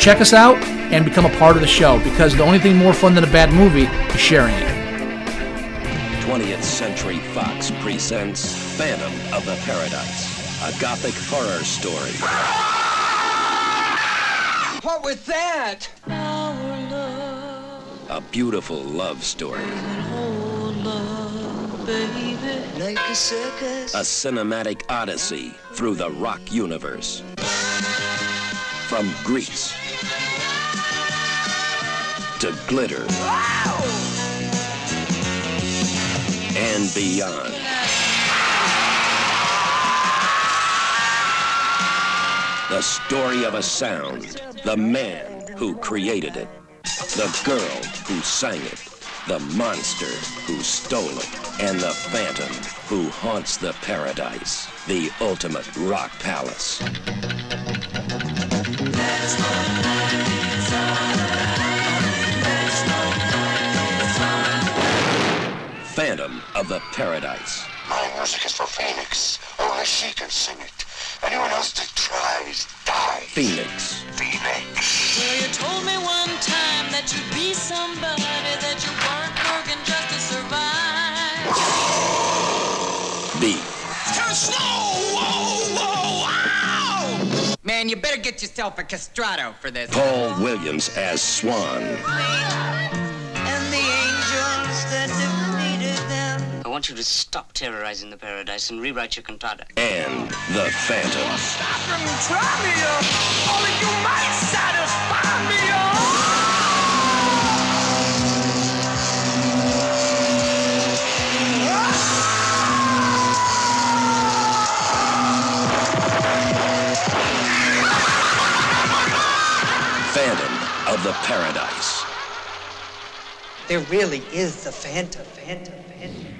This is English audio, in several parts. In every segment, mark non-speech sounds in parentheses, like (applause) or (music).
Check us out and become a part of the show because the only thing more fun than a bad movie is sharing it. 20th Century Fox presents Phantom of the Paradise, a gothic horror story. What was that? A beautiful love story. Like a circus. A cinematic odyssey through the rock universe. From grease to glitter. And beyond. The story of a sound, the man who created it, the girl who sang it, the monster who stole it, and the phantom who haunts the paradise, the ultimate rock palace. Phantom of the Paradise. My music is for Phoenix. Only she can sing it. Anyone else that tries dies. Phoenix. Phoenix. Well, you told me one time that you'd be somebody, that you weren't working just to survive. B. Man, you better get yourself a castrato for this. Paul Williams as Swan. Want you to stop terrorizing the paradise and rewrite your cantata. And the Phantom. Stop. Only you might satisfy me! Phantom of the Paradise. There really is the Phantom. Phantom. Phantom.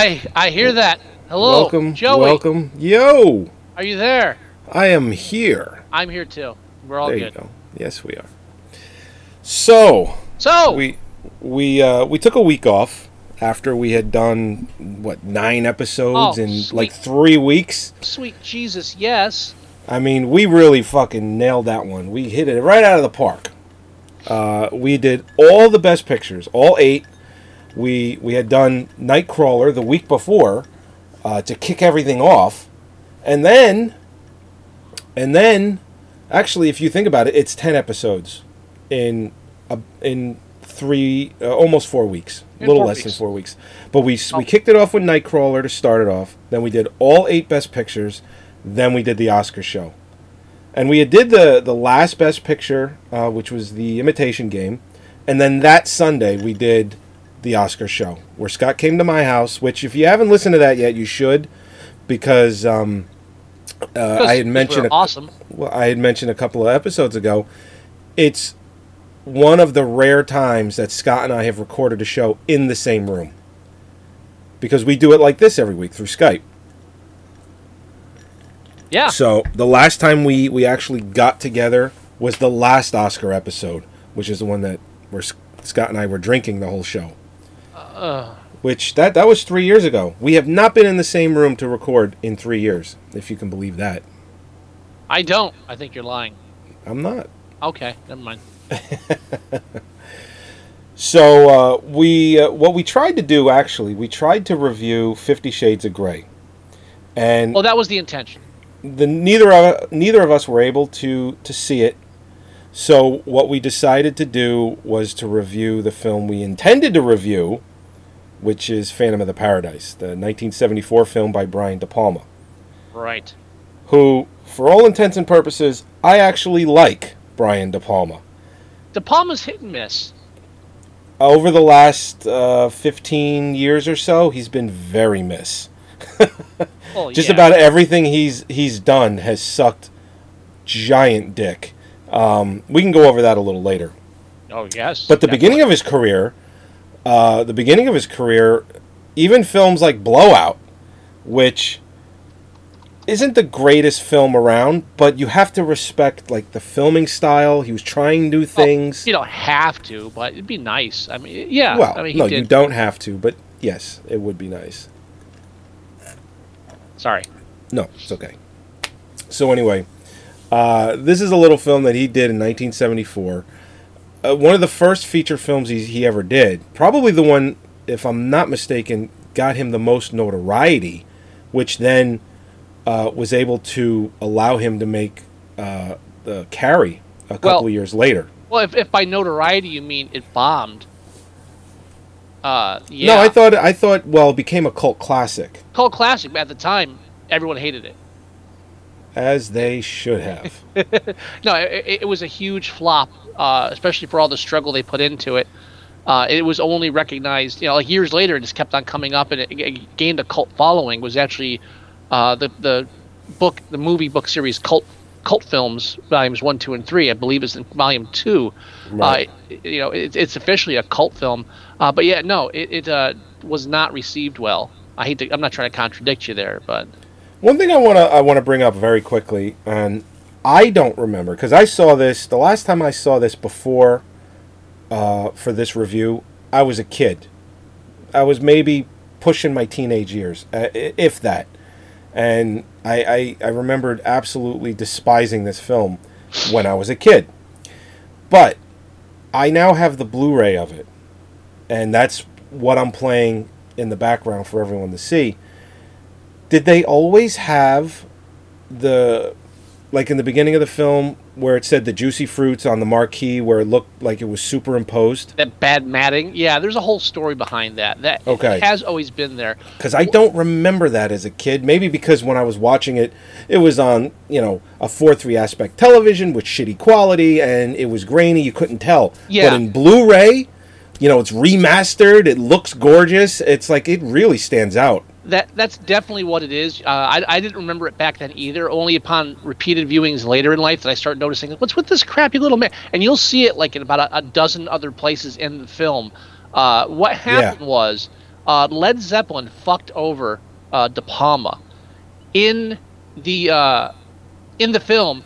I I hear that. Hello, welcome, Joey. welcome. Yo, Are you there? I am here. I'm here too. We're all there good. you go. Yes, we are. So So we we uh, we took a week off after we had done what nine episodes Oh, in sweet. like three weeks. sweet Jesus, yes. I mean, we really fucking nailed that one. We hit it right out of the park. Uh, we did all the best pictures, all eight. We we had done Nightcrawler the week before uh, to kick everything off, and then and then actually, if you think about it, it's ten episodes in a, in three uh, almost four weeks, a little less than four weeks. But we Oh. we kicked it off with Nightcrawler to start it off. Then we did all eight best pictures. Then we did the Oscar show. and we did the the last best picture, uh, which was the Imitation Game, and then that Sunday we did the Oscar show where Scott came to my house. Which, if you haven't listened to that yet, you should, because um, uh, I had mentioned a- awesome. well, I had mentioned a couple of episodes ago. It's one of the rare times that Scott and I have recorded a show in the same room because we do it like this every week through Skype. Yeah. So the last time we we actually got together was the last Oscar episode, which is the one that where Scott and I were drinking the whole show. Which that that was three years ago. We have not been in the same room to record in three years, if you can believe that. I don't. I think you're lying. I'm not. Okay, never mind. (laughs) So uh, we uh, what we tried to do actually, we tried to review Fifty Shades of Grey, and Well, that was the intention. the neither of neither of us were able to to see it. So what we decided to do was to review the film we intended to review, which is Phantom of the Paradise, the 1974 film by Brian De Palma, Right. who, for all intents and purposes, I actually like Brian De Palma. De Palma's hit and miss. Over the last uh, 15 years or so, he's been very miss. Well, (laughs) Just yeah. about everything he's he's done has sucked giant dick. Um, we can go over that a little later. Oh yes. But the beginning of his career, uh, the beginning of his career, even films like Blowout, which isn't the greatest film around, but you have to respect like the filming style. He was trying new things. You don't have to, but it'd be nice. I mean, yeah. well, I mean, he no, did. you don't have to, but yes, it would be nice. Sorry. No, it's okay. So anyway, uh, this is a little film that he did in 1974. Uh, one of the first feature films he, he ever did. Probably the one, if I'm not mistaken, got him the most notoriety, which then uh, was able to allow him to make uh, the Carrie a couple Well- of years later. Well, if, if by notoriety you mean it bombed. Uh, yeah. No, I thought I thought well, it became a cult classic, cult classic. But at the time, everyone hated it. As they should have. (laughs) No, it, it was a huge flop, uh, especially for all the struggle they put into it. Uh, it was only recognized, you know, like years later, it just kept on coming up, and it, it gained a cult following. Was actually uh, the the book, the movie book series, cult cult films, volumes one, two, and three. I believe is in volume two. Right. Uh, you know, it, it's officially a cult film. Uh, but yeah, no, it, it uh, was not received well. I hate to, I'm not trying to contradict you there, but One thing I want to I want to bring up very quickly, and I don't remember because I saw this the last time I saw this before uh, for this review. I was a kid. I was maybe pushing my teenage years, uh, if that. And I, I I remembered absolutely despising this film when I was a kid. But I now have the Blu-ray of it, and that's what I'm playing in the background for everyone to see did they always have the like in the beginning of the film where it said the juicy fruits on the marquee where it looked like it was superimposed that bad matting, yeah, there's a whole story behind that. That Okay. has always been there. because i don't remember that as a kid maybe because when i was watching it it was on you know a 4-3 aspect television with shitty quality and it was grainy you couldn't tell Yeah. but in blu-ray you know it's remastered it looks gorgeous it's like it really stands out That that's definitely what it is. Uh, I I didn't remember it back then either. Only upon repeated viewings later in life that I start noticing what's with this crappy little man. And you'll see it like in about a, a dozen other places in the film. Uh, what happened was uh, Led Zeppelin fucked over uh, De Palma in the uh, in the film.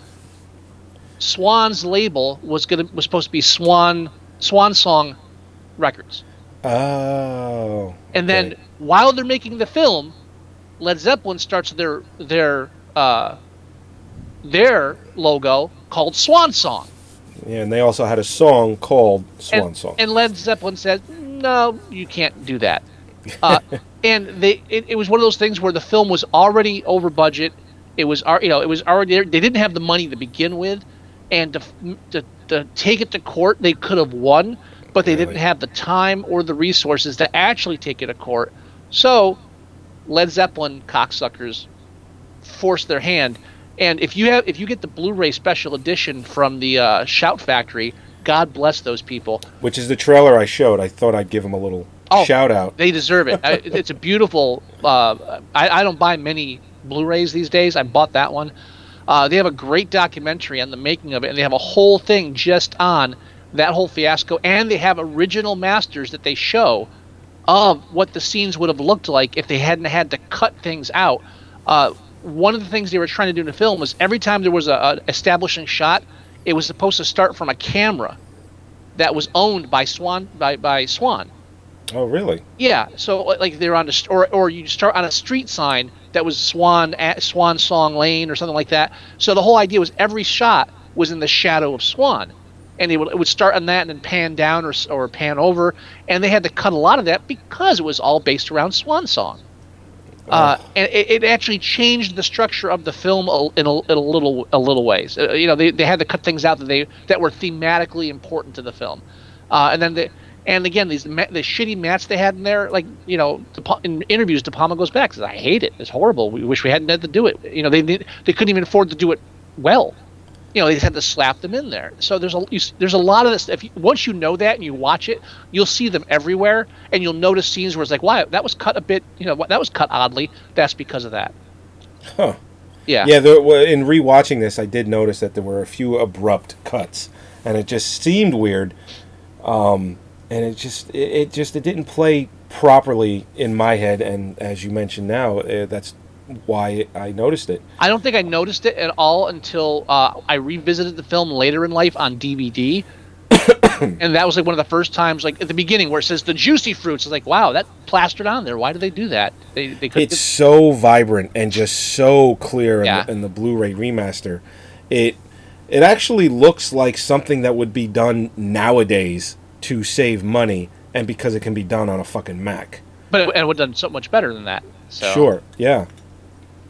Swan's label was gonna was supposed to be Swan Swan Song Records. Oh And then while they're making the film, Led Zeppelin starts their their uh, their logo called Swan Song. yeah, and they also had a song called swan and, song And Led Zeppelin said, "No, you can't do that." Uh, (laughs) and they it, it was one of those things where the film was already over budget. It was you know it was already. They didn't have the money to begin with, and to to, to take it to court, they could have won, but they didn't have the time or the resources to actually take it to court. So, Led Zeppelin cocksuckers forced their hand, And if you have if you get the Blu-ray special edition from the uh, Shout Factory, God bless those people. Which is the trailer I showed. I thought I'd give them a little Oh, shout out. They deserve it. I, (laughs) it's a beautiful. Uh, I, I don't buy many Blu-rays these days. I bought that one. Uh, they have a great documentary on the making of it, and they have a whole thing just on that whole fiasco. And they have original masters that they show of what the scenes would have looked like if they hadn't had to cut things out. Uh, one of the things they were trying to do in the film was every time there was a, a establishing shot, it was supposed to start from a camera that was owned by Swan by, by Swan. Oh, really? Yeah, so like they're on the or or you start on a street sign that was Swan at Swan Song Lane or something like that. So the whole idea was every shot was in the shadow of Swan, and it would, it would start on that and then pan down or or pan over, and they had to cut a lot of that because it was all based around Swan Song. Uh, and it, it actually changed the structure of the film a, in, a, in a little a little ways. Uh, you know, they, they had to cut things out that they that were thematically important to the film, uh, and then the and again these ma- the shitty mats they had in there, like you know, De in interviews, De Palma goes back says, "I hate it. It's horrible. We wish we hadn't had to do it." You know, they they couldn't even afford to do it well. You know, they just had to slap them in there. So there's a you, there's a lot of this. If you, once you know that and you watch it, you'll see them everywhere, and you'll notice scenes where it's like, "Wow, that was cut a bit. You know, that was cut oddly." That's because of that. Huh. Yeah. Yeah, there, in rewatching this, I did notice that there were a few abrupt cuts, and it just seemed weird. Um, and it just, it, it just, it didn't play properly in my head. And as you mentioned now, uh, that's why I noticed it. I don't think I noticed it at all until uh, I revisited the film later in life on DVD. (coughs) and that was like one of the first times, like at the beginning, where it says the juicy fruits. It's like, wow, that plastered on there. Why did they do that? They they could. It's so vibrant and just so clear in, the, in the Blu-ray remaster. It, it actually looks like something that would be done nowadays to save money, and because it can be done on a fucking Mac. but it, it would have done so much better than that. So Sure. Yeah.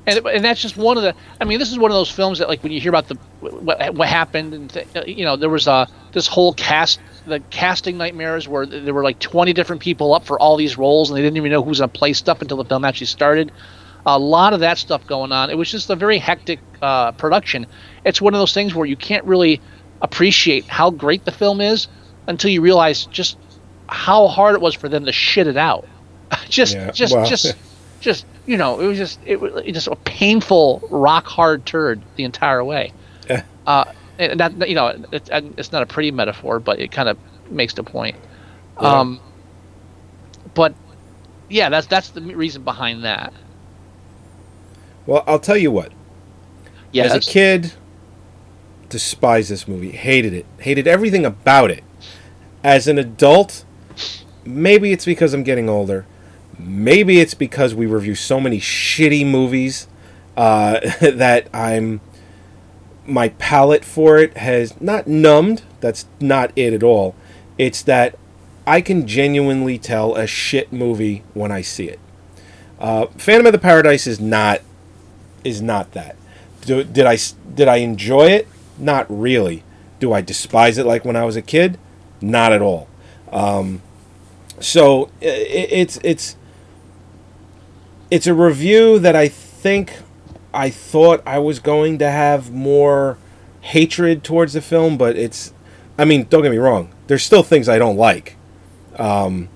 And and that's just one of the. I mean, this is one of those films that like when you hear about the what, what happened and th- you know there was uh, this whole cast the casting nightmares where there were like 20 different people up for all these roles and they didn't even know who was going to play stuff until the film actually started. A lot of that stuff going on. It was just a very hectic uh, production. It's one of those things where you can't really appreciate how great the film is until you realize just how hard it was for them to shit it out. (laughs) just, Yeah, just, well- just, (laughs) just you know, it was just it was just a painful, rock hard turd the entire way. Eh. Uh, and that you know, it, it's not a pretty metaphor, but it kind of makes the point. Um, but yeah, that's that's the reason behind that. Well, I'll tell you what. Yes. As a kid, despised this movie, hated it, hated everything about it. As an adult, maybe it's because I'm getting older. Maybe it's because we review so many shitty movies uh, (laughs) that I'm my palate for it has not numbed. That's not it at all. It's that I can genuinely tell a shit movie when I see it. Uh, Phantom of the Paradise is not is not that. Do, did I did I enjoy it? Not really. Do I despise it like when I was a kid? Not at all. Um, so i- i it's it's it's a review that I think I thought I was going to have more hatred towards the film, but it's. I mean, don't get me wrong. There's still things I don't like. Um,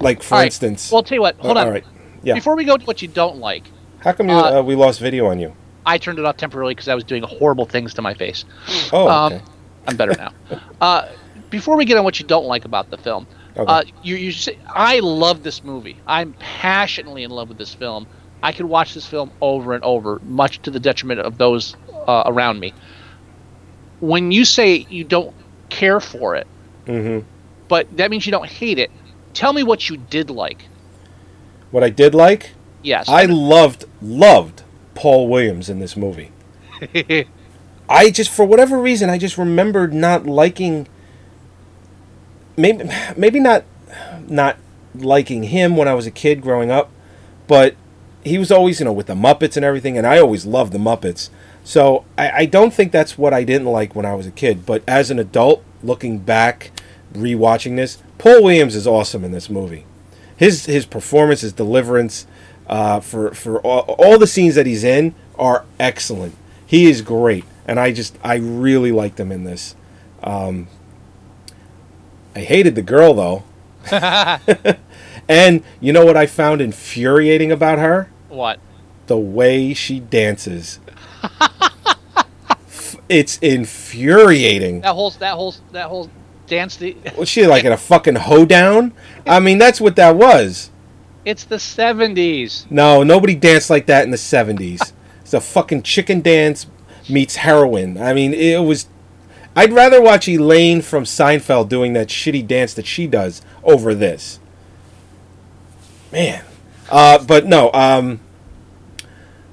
like for All right. instance. Well, I'll tell you what. Hold Uh, on. all right. Yeah. Before we go to what you don't like, How come you, uh, uh, we lost video on you? I turned it off temporarily because I was doing horrible things to my face. Oh, Um. I'm better now. uh, before we get on what you don't like about the film, Okay. uh, you, you say, I love this movie. I'm passionately in love with this film. I could watch this film over and over, much to the detriment of those uh, around me. When you say you don't care for it, Mm-hmm. but that means you don't hate it, tell me what you did like. What I did like, Yes. I loved loved Paul Williams in this movie. (laughs) I just for whatever reason I just remembered not liking maybe maybe not not liking him when I was a kid growing up, but he was always, you know, with the Muppets and everything, and I always loved the Muppets. So I, I don't think that's what I didn't like when I was a kid. But as an adult, looking back, rewatching this, Paul Williams is awesome in this movie. His his performance, his deliverance, uh, for for all, all the scenes that he's in are excellent. He is great, and I just I really liked him in this. Um, I hated the girl though, (laughs) (laughs) and you know what I found infuriating about her? What? The way she dances. (laughs) F- it's infuriating. That whole that whole that whole dance. The, Was she like in a fucking hoedown? I mean, that's what that was. it's the seventies. No, nobody danced like that in the 70s. It's a fucking chicken dance meets heroin. I mean, it was. I'd rather watch Elaine from Seinfeld doing that shitty dance that she does over this. Man. Uh, but no, um,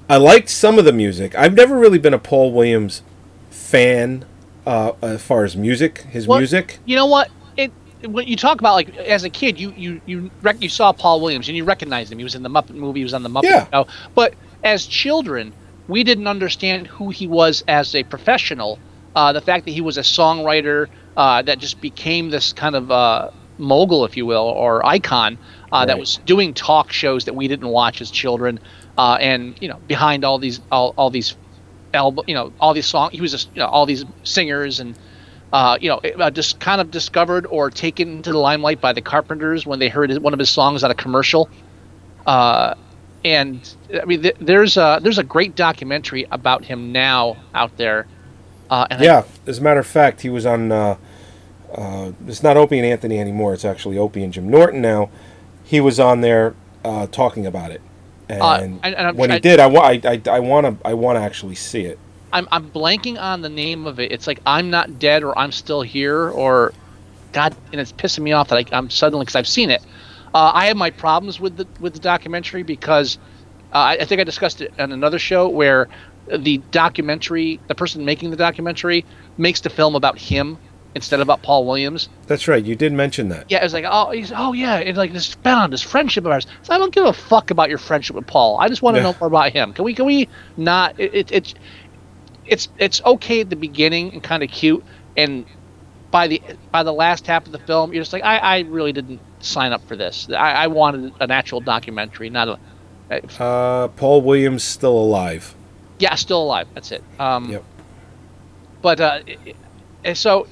I liked some of the music. I've never really been a Paul Williams fan uh, as far as music, his Well, music. You know what? It when you talk about like as a kid, you you you rec- you saw Paul Williams and you recognized him. He was in the Muppet movie. He was on the Muppet Yeah. Show. But as children, we didn't understand who he was as a professional. Uh, the fact that he was a songwriter uh, that just became this kind of uh, mogul, if you will, or icon uh, that was doing talk shows that we didn't watch as children, uh, and you know behind all these all, all these album, you know, all these songs. He was just, you know, all these singers and, uh, you know, uh, just kind of discovered or taken into the limelight by the Carpenters when they heard one of his songs on a commercial. Uh, and I mean, th- there's a there's a great documentary about him now out there. Uh, and I- Yeah, as a matter of fact, he was on. Uh, uh, it's not Opie and Anthony anymore. It's actually Opie and Jim Norton now. He was on there uh, talking about it, and, Uh, and- and I'm- when he I- did, I want I I want to I want to actually see it. I'm I'm blanking on the name of it. It's like I'm not dead or I'm still here or God, and it's pissing me off that I, I'm suddenly because I've seen it. Uh, I have my problems with the with the documentary because uh, I, I think I discussed it on another show where the documentary, the person making the documentary, makes the film about him instead of about Paul Williams. That's right. You did mention that. Yeah, it's like oh, he's, oh yeah, and like this bond, this friendship of ours. So I don't give a fuck about your friendship with Paul. I just want to Yeah. know more about him. Can we can we not? It, it, it's it's it's okay at the beginning and kind of cute, and by the by the last half of the film, you're just like I, I really didn't sign up for this. I, I wanted an actual documentary, not a. Uh, Paul Williams still alive. Yeah, still alive. That's it. Um, Yep. But uh, so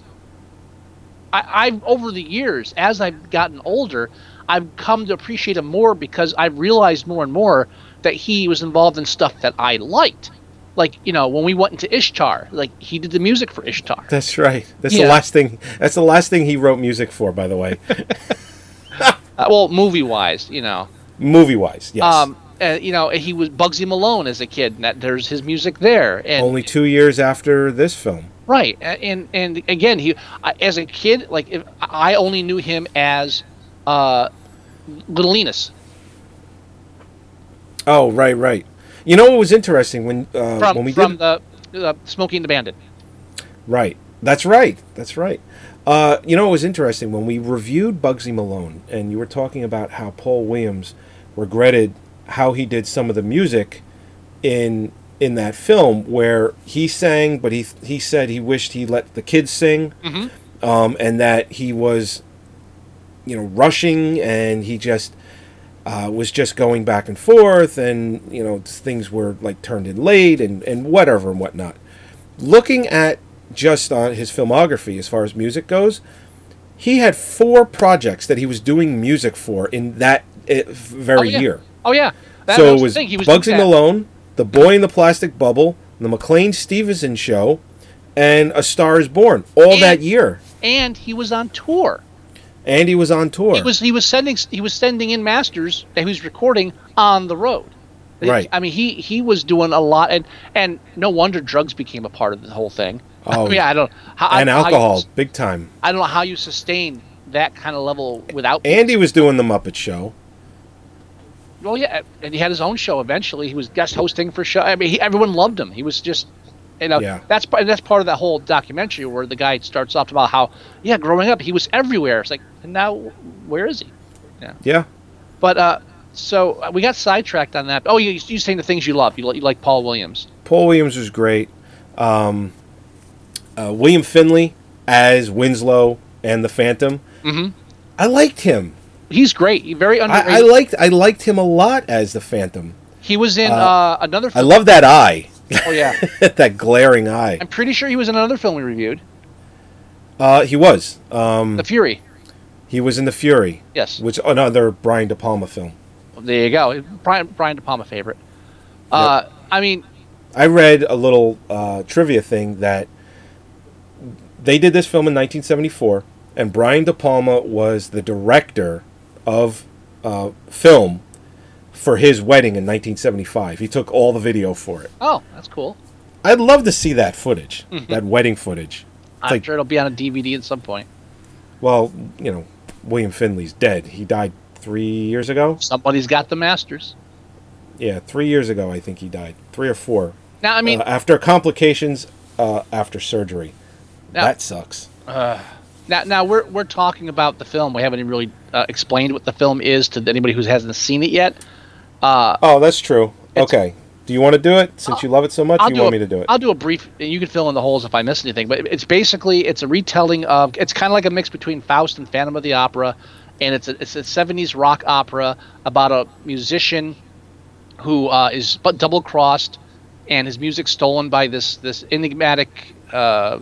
I, I've over the years, as I've gotten older, I've come to appreciate him more because I've realized more and more that he was involved in stuff that I liked. Like you know, when we went into Ishtar, like he did the music for Ishtar. That's right. That's Yeah. the last thing. That's the last thing he wrote music for, by the way, (laughs) Uh, well, movie wise, you know. movie wise. Yes. Um, uh, you know, he was Bugsy Malone as a kid. And that there's his music there, and Only two years after this film. Right, and and again, he as a kid, like if I only knew him as uh, Little Enos Oh, right, right. You know what was interesting when uh, from when we from did the uh, Smokey and the Bandit. Right. That's right. That's right. Uh, you know, it was interesting when we reviewed Bugsy Malone, and you were talking about how Paul Williams regretted how he did some of the music in in that film, where he sang, but he he said he wished he let the kids sing, um, and that he was, you know, rushing, and he just uh, was just going back and forth, and you know, things were like turned in late, and and whatever and whatnot looking at just on his filmography as far as music goes, he had four projects that he was doing music for in that uh, very oh, yeah. year. Oh yeah, that, so it was was the. He was Bugsy. Malone, The Boy in the Plastic Bubble, The McLean Stevenson Show, and A Star Is Born. All And- that year, and he was on tour. and he was on tour. He was he was sending he was sending in masters that he was recording on the road. Right. I mean, he he was doing a lot, and and no wonder drugs became a part of the whole thing. (laughs) Oh, I mean, I don't how, and how you- alcohol, big time. I don't know how you sustain that kind of level without. And he was doing the Muppet Show. Well, yeah, and he had his own show eventually. He was guest hosting for show. I mean, he, everyone loved him. He was just, you know, Yeah. that's part. That's part of that whole documentary where the guy starts off about how, yeah, growing up he was everywhere. It's like, and now where is he? Yeah. Yeah. But uh, so uh, we got sidetracked on that. Oh, you you saying the things you love. You, you like Paul Williams. Paul Williams was great. Um, uh, William Finley as Winslow and the Phantom. Mhm. I liked him. He's great. He very underrated. I, I liked I liked him a lot as the Phantom. He was in uh, another. Film. I love that eye, Oh yeah, (laughs) that glaring eye. I'm pretty sure he was in another film we reviewed, Uh, he was. Um, The Fury. he was in The Fury, Yes, which another Brian De Palma film. there you go. Brian Brian De Palma favorite. Uh, I mean, I read a little uh, trivia thing that they did this film in 1974, and Brian De Palma was the director of uh, film for his wedding in 1975. He took all the video for it. oh, that's cool. I'd love to see that footage, that wedding footage. I'm like- sure it'll be on a DVD at some point. Well, you know, William Finley's dead. He died three years ago. Somebody's got the masters. Yeah, three years ago, I think he died. Three or four. Now, I mean, uh, after complications uh, after surgery. Now- that sucks. now, now we're we're talking about the film. We haven't even really uh, explained what the film is to anybody who hasn't seen it yet. Uh, Oh, that's true. Okay. Do you want to do it since you love it so much? I'll you want a, me to do it? I'll do a brief. You can fill in the holes if I miss anything. But it's basically it's a retelling of. It's kind of like a mix between Faust and Phantom of the Opera, and it's a it's a '70s rock opera about a musician who uh, is but double crossed, and his music stolen by this this enigmatic uh,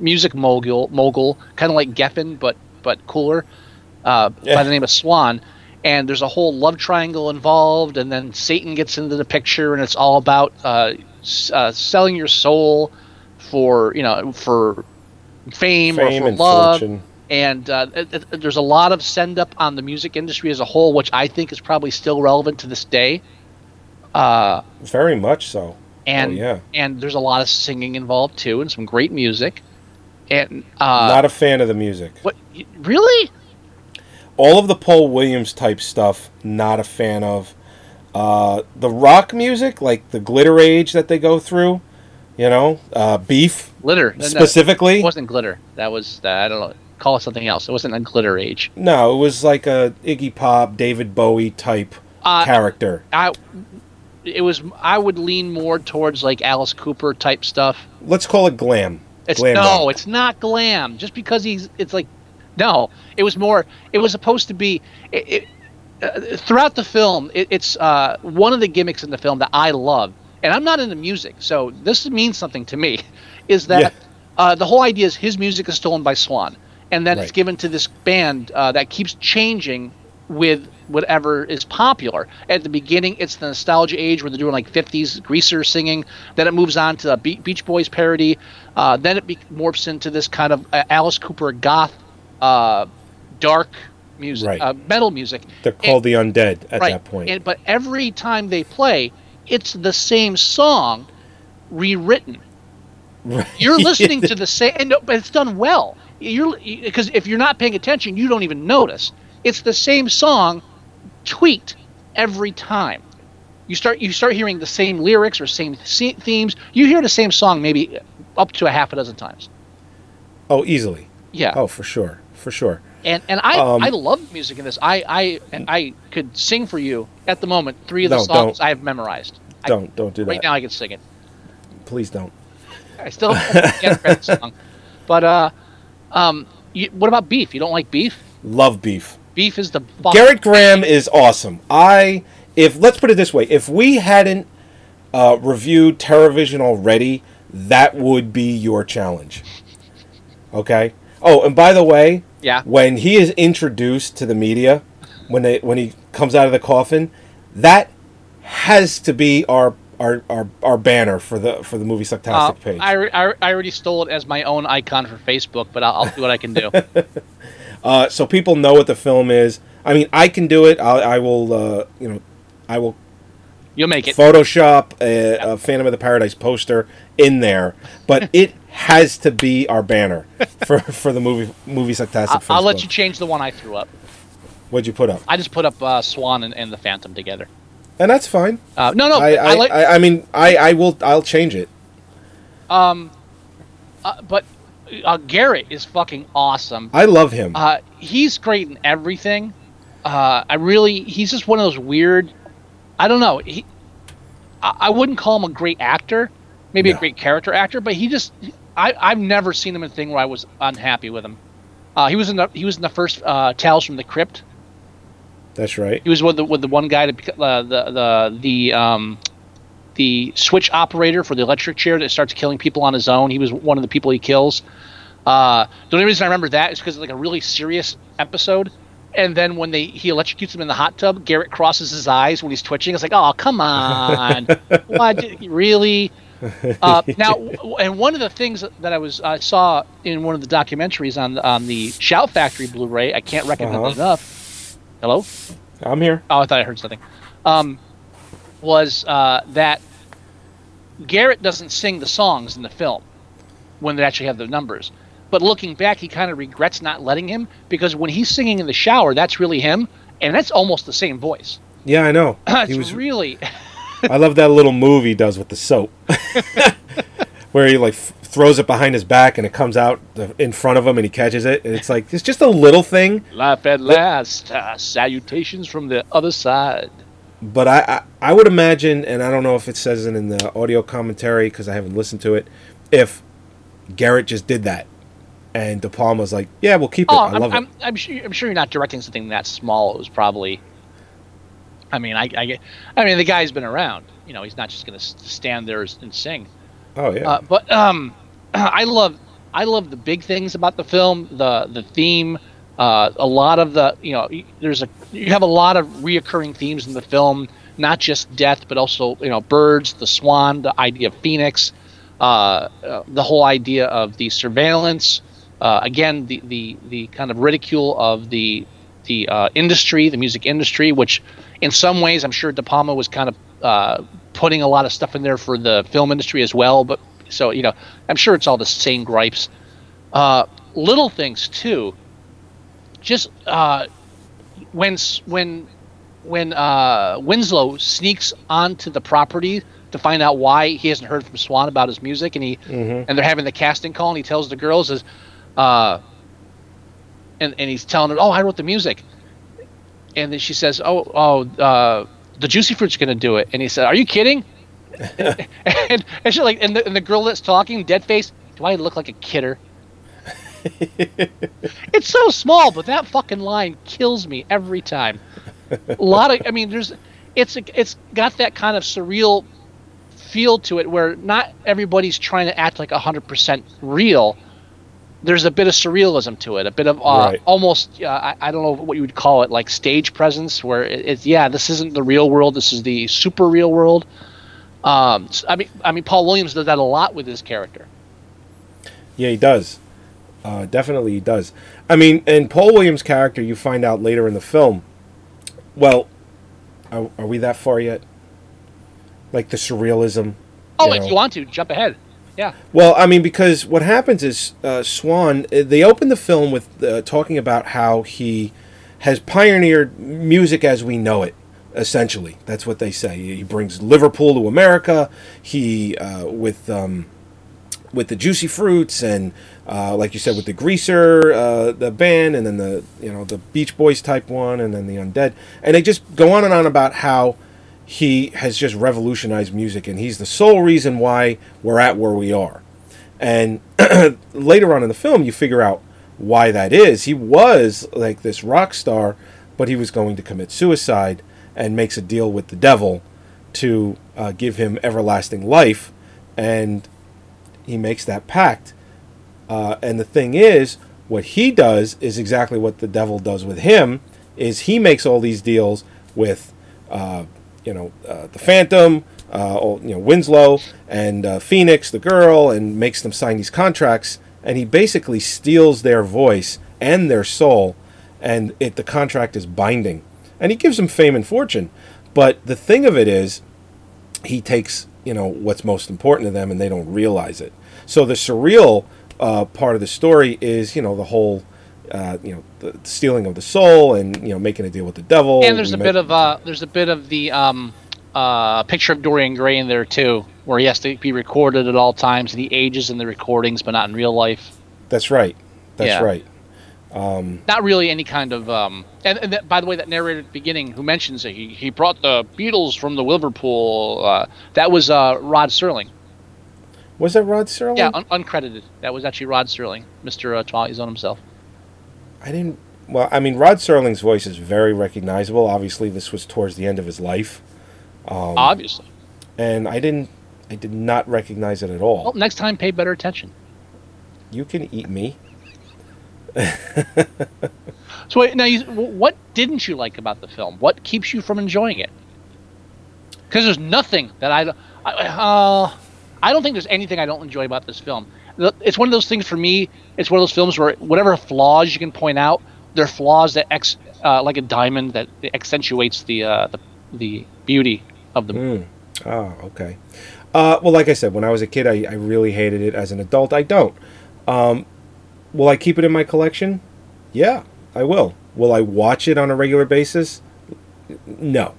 music mogul mogul, kind of like Geffen, but but cooler, uh, Yeah. by the name of Swan. And there's a whole love triangle involved, and then Satan gets into the picture, and it's all about uh, uh, selling your soul for you know for fame, Fame or for and love. fortune. And uh, it, it- there's a lot of send up on the music industry as a whole, which I think is probably still relevant to this day. Uh, Very much so. and Oh, yeah. and there's a lot of singing involved too, and some great music. And uh, Not a fan of the music. what really? All of the Paul Williams type stuff, not a fan of. Uh, the rock music, like the glitter age that they go through, you know, uh, beef Glitter No, no, specifically. it wasn't glitter. That was uh, I don't know. Call it something else. It wasn't a glitter age. No, it was like a Iggy Pop, David Bowie type Uh, character. I it was I would lean more towards like Alice Cooper type stuff. Let's call it glam. It's glam no, rock. it's not glam. Just because he's, it's like, no. It was more. It was supposed to be. It, it, uh, throughout the film, it, it's uh, one of the gimmicks in the film that I love, and I'm not into music, so this means something to me. Is that Yeah. uh, the whole idea is his music is stolen by Swan, and then it's given to this band uh, that keeps changing with whatever is popular. At the beginning, it's the nostalgia age where they're doing like 50s greaser singing. Then it moves on to a Be- Beach Boys parody. Uh, then it be- morphs into this kind of uh, Alice Cooper goth, uh, dark music, Right. uh, metal music. They're called the undead at that point. And, but every time they play, it's the same song rewritten. Right. You're (laughs) listening to the same, and but it's done well. You're because if you're not paying attention, you don't even notice. It's the same song, tweaked every time. You start you start hearing the same lyrics or same themes. You hear the same song maybe up to a half a dozen times. oh, easily. Yeah. Oh, for sure, for sure. And and I Um, I love music in this. I I and I could sing for you at the moment three of the No, songs don't. I have memorized. I- Don't don't do that. right now I can sing it. Please don't. I still can't song. But uh, um, you, what about beef? You don't like beef? Love beef. Beef is the fuck- Gerrit Graham is awesome. I if let's put it this way, if we hadn't uh, reviewed Terrorvision already, that would be your challenge. Okay. Oh, and by the way, Yeah. when he is introduced to the media, when they when he comes out of the coffin, that has to be our our, our, our banner for the for the movie Uh, page. I, I, I already stole it as my own icon for Facebook, but I'll, I'll do what I can do. (laughs) Uh, so people know what the film is. I mean, I can do it. I'll, I will, uh, you know, I will You'll make it. Photoshop a, a Phantom of the Paradise poster in there, but (laughs) it has to be our banner for, (laughs) for the movie movie Sucktastic. I'll, I'll let you change the one I threw up. What'd you put up? I just put up uh, Swan and, and the Phantom together. And that's fine. Uh, no, no, I, I, I, like. I, I mean, I, I will. I'll change it. um, uh, but uh, Gerrit is fucking awesome. I love him. Uh, he's great in everything. Uh, I really, he's just one of those weird. I don't know. He, I, I wouldn't call him a great actor, maybe No. a great character actor, but he just. I, I've never seen him in a thing where I was unhappy with him. Uh, he was in the he was in the first uh, Tales from the Crypt. That's right. He was with the with the one guy to uh, the the the um the switch operator for the electric chair that starts killing people on his own. He was one of the people he kills. Uh, the only reason I remember that is because it's like a really serious episode. And then when they he electrocutes him in the hot tub, Gerrit crosses his eyes when he's twitching. It's like, oh come (laughs) on, what really? (laughs) Uh, now, and one of the things that I was I saw in one of the documentaries on on the Shout Factory Blu-ray, I can't recommend Uh-huh. it enough. Hello. I'm here. Oh, I thought I heard something. Um, was uh, that Gerrit doesn't sing the songs in the film when they actually have the numbers. But looking back, he kind of regrets not letting him because when he's singing in the shower, that's really him, and that's almost the same voice. Yeah, I know. (clears throat) it's he was. really I love that little move he does with the soap, (laughs) where he like f- throws it behind his back and it comes out the, in front of him and he catches it. And it's like it's just a little thing, life at last. Uh, salutations from the other side. but I, I I would imagine, and I don't know if it says it in the audio commentary because I haven't listened to it. If Gerrit just did that, and De Palma's like, "Yeah, we'll keep it. Oh, I I'm, love I'm, it." I'm sure. I'm sure you're not directing something that small. It was probably. I mean, I, I, I mean, the guy's been around. You know, he's not just going to stand there and sing. Oh yeah, Uh, but um, (clears throat) I love, I love the big things about the film. The the theme. Uh, a lot of the, you know, there's a you have a lot of reoccurring themes in the film. Not just death, but also you know birds, the swan, the idea of phoenix, uh, uh, the whole idea of the surveillance. Uh, again, the, the the kind of ridicule of the the uh, industry, the music industry, which in some ways I'm sure De Palma was kind of uh, putting a lot of stuff in there for the film industry as well. But so you know, I'm sure it's all the same gripes. Uh, little things too. Just uh, when when when uh, Winslow sneaks onto the property to find out why he hasn't heard from Swan about his music, and he and they're having the casting call, and he tells the girls is, uh, and and he's telling her, oh, I wrote the music, and then she says, oh, oh, uh, the Juicy Fruit's gonna do it, and he said, are you kidding? (laughs) and and she like, and the, and the girl that's talking, dead face, do I look like a kidder? (laughs) it's so small, but that fucking line kills me every time. A lot of, I mean, there's, it's it's got that kind of surreal feel to it where not everybody's trying to act like 100% real. There's a bit of surrealism to it, a bit of uh, Right. almost, uh, I, I don't know what you would call it, like stage presence, where it, it's, yeah, this isn't the real world, this is the super real world. Um, s- I mean, I mean, Paul Williams does that a lot with his character. Yeah, he does. Uh, definitely, he does. I mean, and Paul Williams' character, you find out later in the film. Well, are, are we that far yet? Like the surrealism. Oh, you if know. you want to, jump ahead. Yeah. Well, I mean, because what happens is uh, Swan. uh, They open the film with uh, talking about how he has pioneered music as we know it. Essentially, that's what they say. He brings Liverpool to America. He uh, with um, with the Juicy Fruits and uh, like you said with the Greaser, uh, the band, and then the you know the Beach Boys type one, and then the Undead, and they just go on and on about how he has just revolutionized music, and he's the sole reason why we're at where we are. And (clears throat) later on in the film, you figure out why that is. He was like this rock star, but he was going to commit suicide and makes a deal with the devil to uh, give him everlasting life, and he makes that pact. Uh, and the thing is, what he does is exactly what the devil does with him. Is he makes all these deals with, uh, you know, uh, the Phantom, uh, all- you know, Winslow and uh, Phoenix, the girl, and makes them sign these contracts. And he basically steals their voice and their soul, and it the contract is binding. And he gives them fame and fortune. But the thing of it is, he takes you know what's most important to them and they don't realize it so the surreal uh, part of the story is you know the whole uh, you know the stealing of the soul and you know making a deal with the devil and there's a bit of uh there's a bit of the um uh picture of Dorian Gray in there too, where he has to be recorded at all times and he ages in the recordings but not in real life. that's right that's Yeah. right Not really any kind of um and, and that, by the way that narrator at the beginning who mentions that he, he brought the Beatles from the Liverpool uh, that was uh Rod Serling. was that rod serling Yeah, un- uncredited. That was actually Rod Serling, Mr. Uh, Twilight Zone himself. I didn't well, I mean, Rod Serling's voice is very recognizable. Obviously, this was towards the end of his life, Um, Obviously. and I didn't, I did not recognize it at all. Well, next time, pay better attention. You can eat me. (laughs) So wait, now, you, what didn't you like about the film? What keeps you from enjoying it? Because there's nothing that I, I, uh, I don't think there's anything I don't enjoy about this film. It's one of those things for me. It's one of those films where whatever flaws you can point out, they're flaws that ex, uh, like a diamond that accentuates the uh, the, the beauty of the movie. Oh, okay. Uh, well, like I said, when I was a kid, I, I really hated it. As an adult, I don't. Um, will I keep it in my collection? Yeah, I will. Will I watch it on a regular basis? No.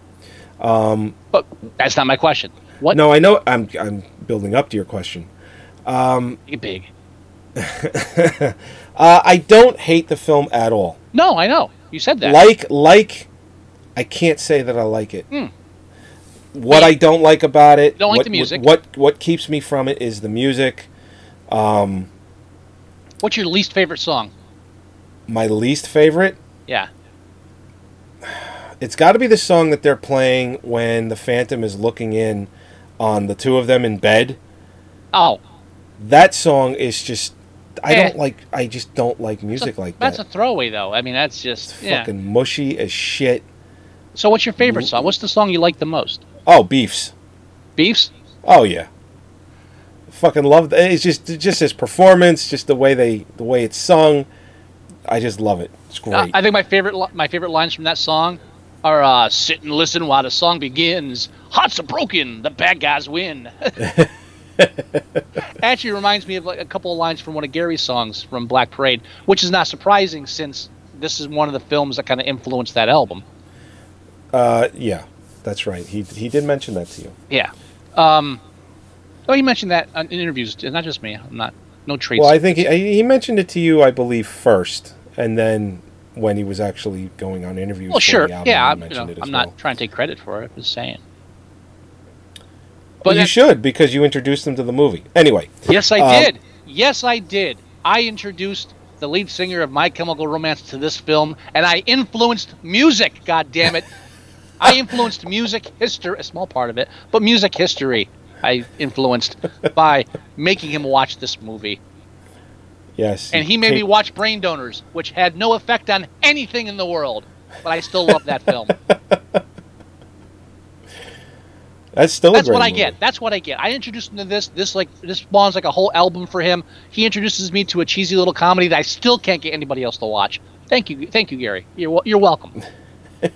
But that's not my question. What? No, I know. I'm I'm building up to your question. Big. (laughs) Uh, I don't hate the film at all. No, I know. You said that. Like like, I can't say that I like it. What Wait. I don't like about it, Don't like what, the music. What, what what keeps me from it is the music. Um, What's your least favorite song? My least favorite, Yeah. it's got to be the song that they're playing when the Phantom is looking in on the two of them in bed. Oh, That song is just. I Eh. don't like. I just don't like music like that. that's a throwaway though. I mean, that's just it's yeah. fucking mushy as shit. So, what's your favorite song? What's the song you like the most? Oh, beefs. Beefs. Oh yeah. Fucking love it's just just his performance, just the way they the way it's sung. I just love it. It's great. Uh, I think my favorite my favorite lines from that song are uh, "Sit and listen while the song begins." Hearts are broken, the bad guys win. (laughs) (laughs) (laughs) Actually, reminds me of like a couple of lines from one of Gary's songs from Black Parade, which is not surprising since this is one of the films that kind of influenced that album. uh yeah. That's right. He he did mention that to you. Yeah. Um, oh, he mentioned that in interviews. Not just me. I'm not. No traits. Well, I think he, he mentioned it to you, I believe, first, and then when he was actually going on interviews. Well, sure. album, Yeah, I'm, you know, I'm well. not trying to take credit for it. I'm just saying. Well, you should because you introduced them to the movie. Anyway, Yes, I Um, did. Yes, I did. I introduced the lead singer of My Chemical Romance to this film, and I influenced music. God damn it! (laughs) I influenced music history, a small part of it, but music history. I influenced by making him watch this movie, yes. and he made me watch Brain Donors, which had no effect on anything in the world, but I still love that film. (laughs) That's still. That's a great what I get. That's what I get. I introduced him to this. This like this spawns like a whole album for him. He introduces me to a cheesy little comedy that I still can't get anybody else to watch. Thank you, thank you, Gary. You're you're welcome. (laughs)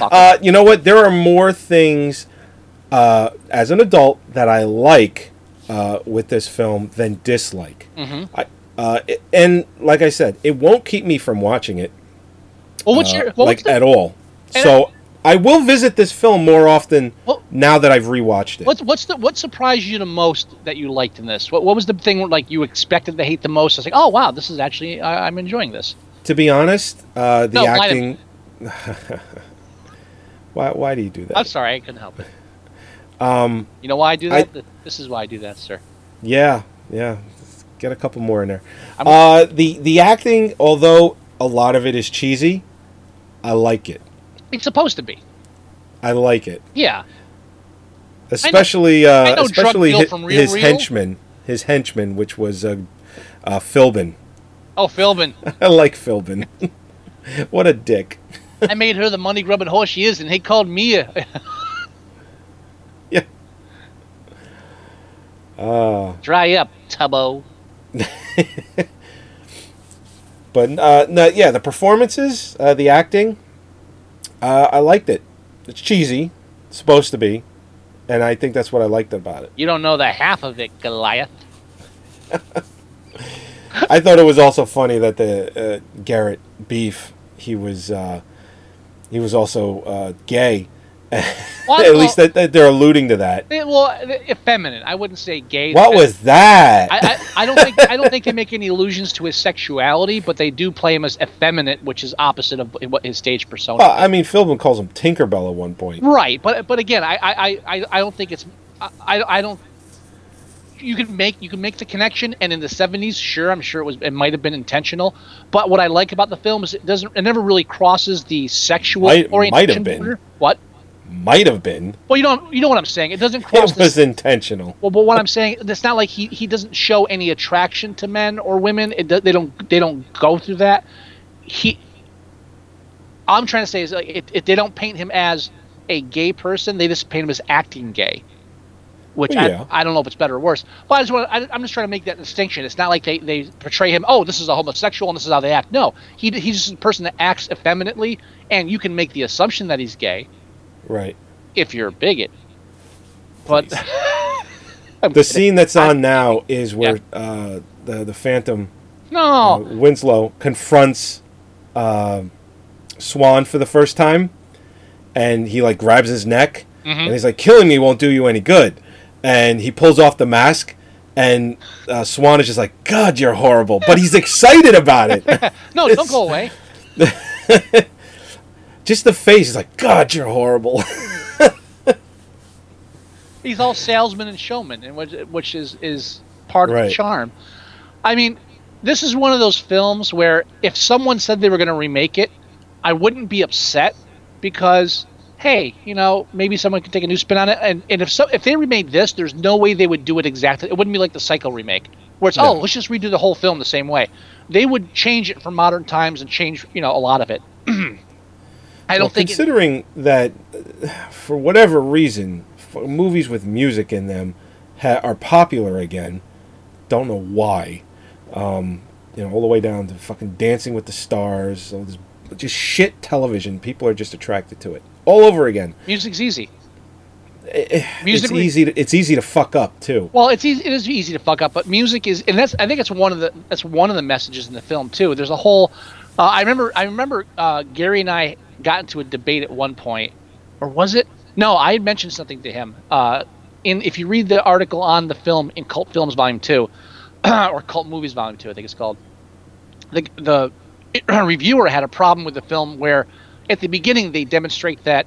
Uh, you know what? There are more things uh, as an adult that I like uh, with this film than dislike. Mm-hmm. I, uh, it- and like I said, it won't keep me from watching it, well, what's uh, your what like the, at all. So I will visit this film more often Well- now that I've rewatched it. what's what's the what surprised you the most that you liked in this? What what was the thing like you expected to hate the most? It's like, oh wow, this is actually I, I'm enjoying this. to be honest, uh, the No, acting. (laughs) why? Why do you do that? I'm sorry, I couldn't help it. (laughs) Um, you know why I do I- that? this is why I do that, sir. Yeah, yeah. Get a couple more in there. Uh, the the acting, although a lot of it is cheesy, I like it. It's supposed to be. I like it, Yeah. especially I uh, know Drug especially Deal hi- from Real his Real. henchman, his henchman, which was uh, uh, Philbin. Oh, Philbin. (laughs) I like Philbin. (laughs) what a dick. I made her the money grubbing horse she is, and he called me a (laughs) Yeah. Uh, dry up, Tubbo. but uh, no, yeah, the performances, uh, the acting, uh, I liked it. It's cheesy, it's supposed to be, and I think that's what I liked about it. You don't know the half of it, Goliath. (laughs) I thought it was also funny that the uh, Gerrit Beef he was uh, he was also uh, gay. (laughs) At least that, that they're alluding to that. well, effeminate. I wouldn't say gay. What was that? I, I, I don't think I don't think they make any allusions to his sexuality, but they do play him as effeminate, which is opposite of what his stage persona. well, I mean, Philbin calls him Tinkerbell at one point. Right, but but again, I I, I, I don't think it's I, I don't. you can make you can make the connection, and in the '70s, sure, I'm sure it was it might have been intentional. But what I like about the film is it doesn't it never really crosses the sexual Might- might have been. border. What? Might have been. Well, you don't you know what I'm saying. It doesn't (laughs) cross. It the was intentional. Well, but what I'm saying, it's not like he, he doesn't show any attraction to men or women. It, they don't they don't go through that. He, I'm trying to say is like, it, it, they don't paint him as a gay person. They just paint him as acting gay, which Well, yeah. I, I don't know if it's better or worse. But I just want I, I'm just trying to make that distinction. It's not like they, they portray him. Oh, this is a homosexual and this is how they act. No, he he's just a person that acts effeminately, and you can make the assumption that he's gay Right. if you're a bigot. But (laughs) The kidding. scene that's on now is where uh, the the Phantom no. uh, Winslow confronts uh, Swan for the first time, and he like grabs his neck, Mm-hmm. and he's like, "Killing me won't do you any good," and he pulls off the mask. And uh, Swan is just like, God, you're horrible. But he's excited about it. (laughs) No, don't go away. (laughs) Just the face is like, God, you're horrible. (laughs) He's all salesman and showman, and which, which is is part of the charm. I mean, this is one of those films where if someone said they were going to remake it, I wouldn't be upset because hey, you know, maybe someone could take a new spin on it. And, and if so, if they remade this, there's no way they would do it exactly. It wouldn't be like the Psycho remake, where it's oh, let's just redo the whole film the same way. They would change it for modern times and change, you know, a lot of it. (clears throat) I don't Well, think. It, considering that uh, for whatever reason, movies with music in them ha- are popular again. Don't know why. Um, you know, all the way down to fucking Dancing with the Stars, all this just shit television. People are just attracted to it all over again. music's easy. It's easy. To, it's easy to fuck up too. Well, it's easy, it is easy to fuck up, but music is, and that's I think it's one of the that's one of the messages in the film too. There's a whole. Uh, I remember I remember uh, Gary and I got into a debate at one point, or was it? No, I had mentioned something to him. Uh, in if you read the article on the film in Cult Films Volume Two, (clears throat) or Cult Movies Volume Two, I think it's called. The the (clears throat) reviewer had a problem with the film where, at the beginning, they demonstrate that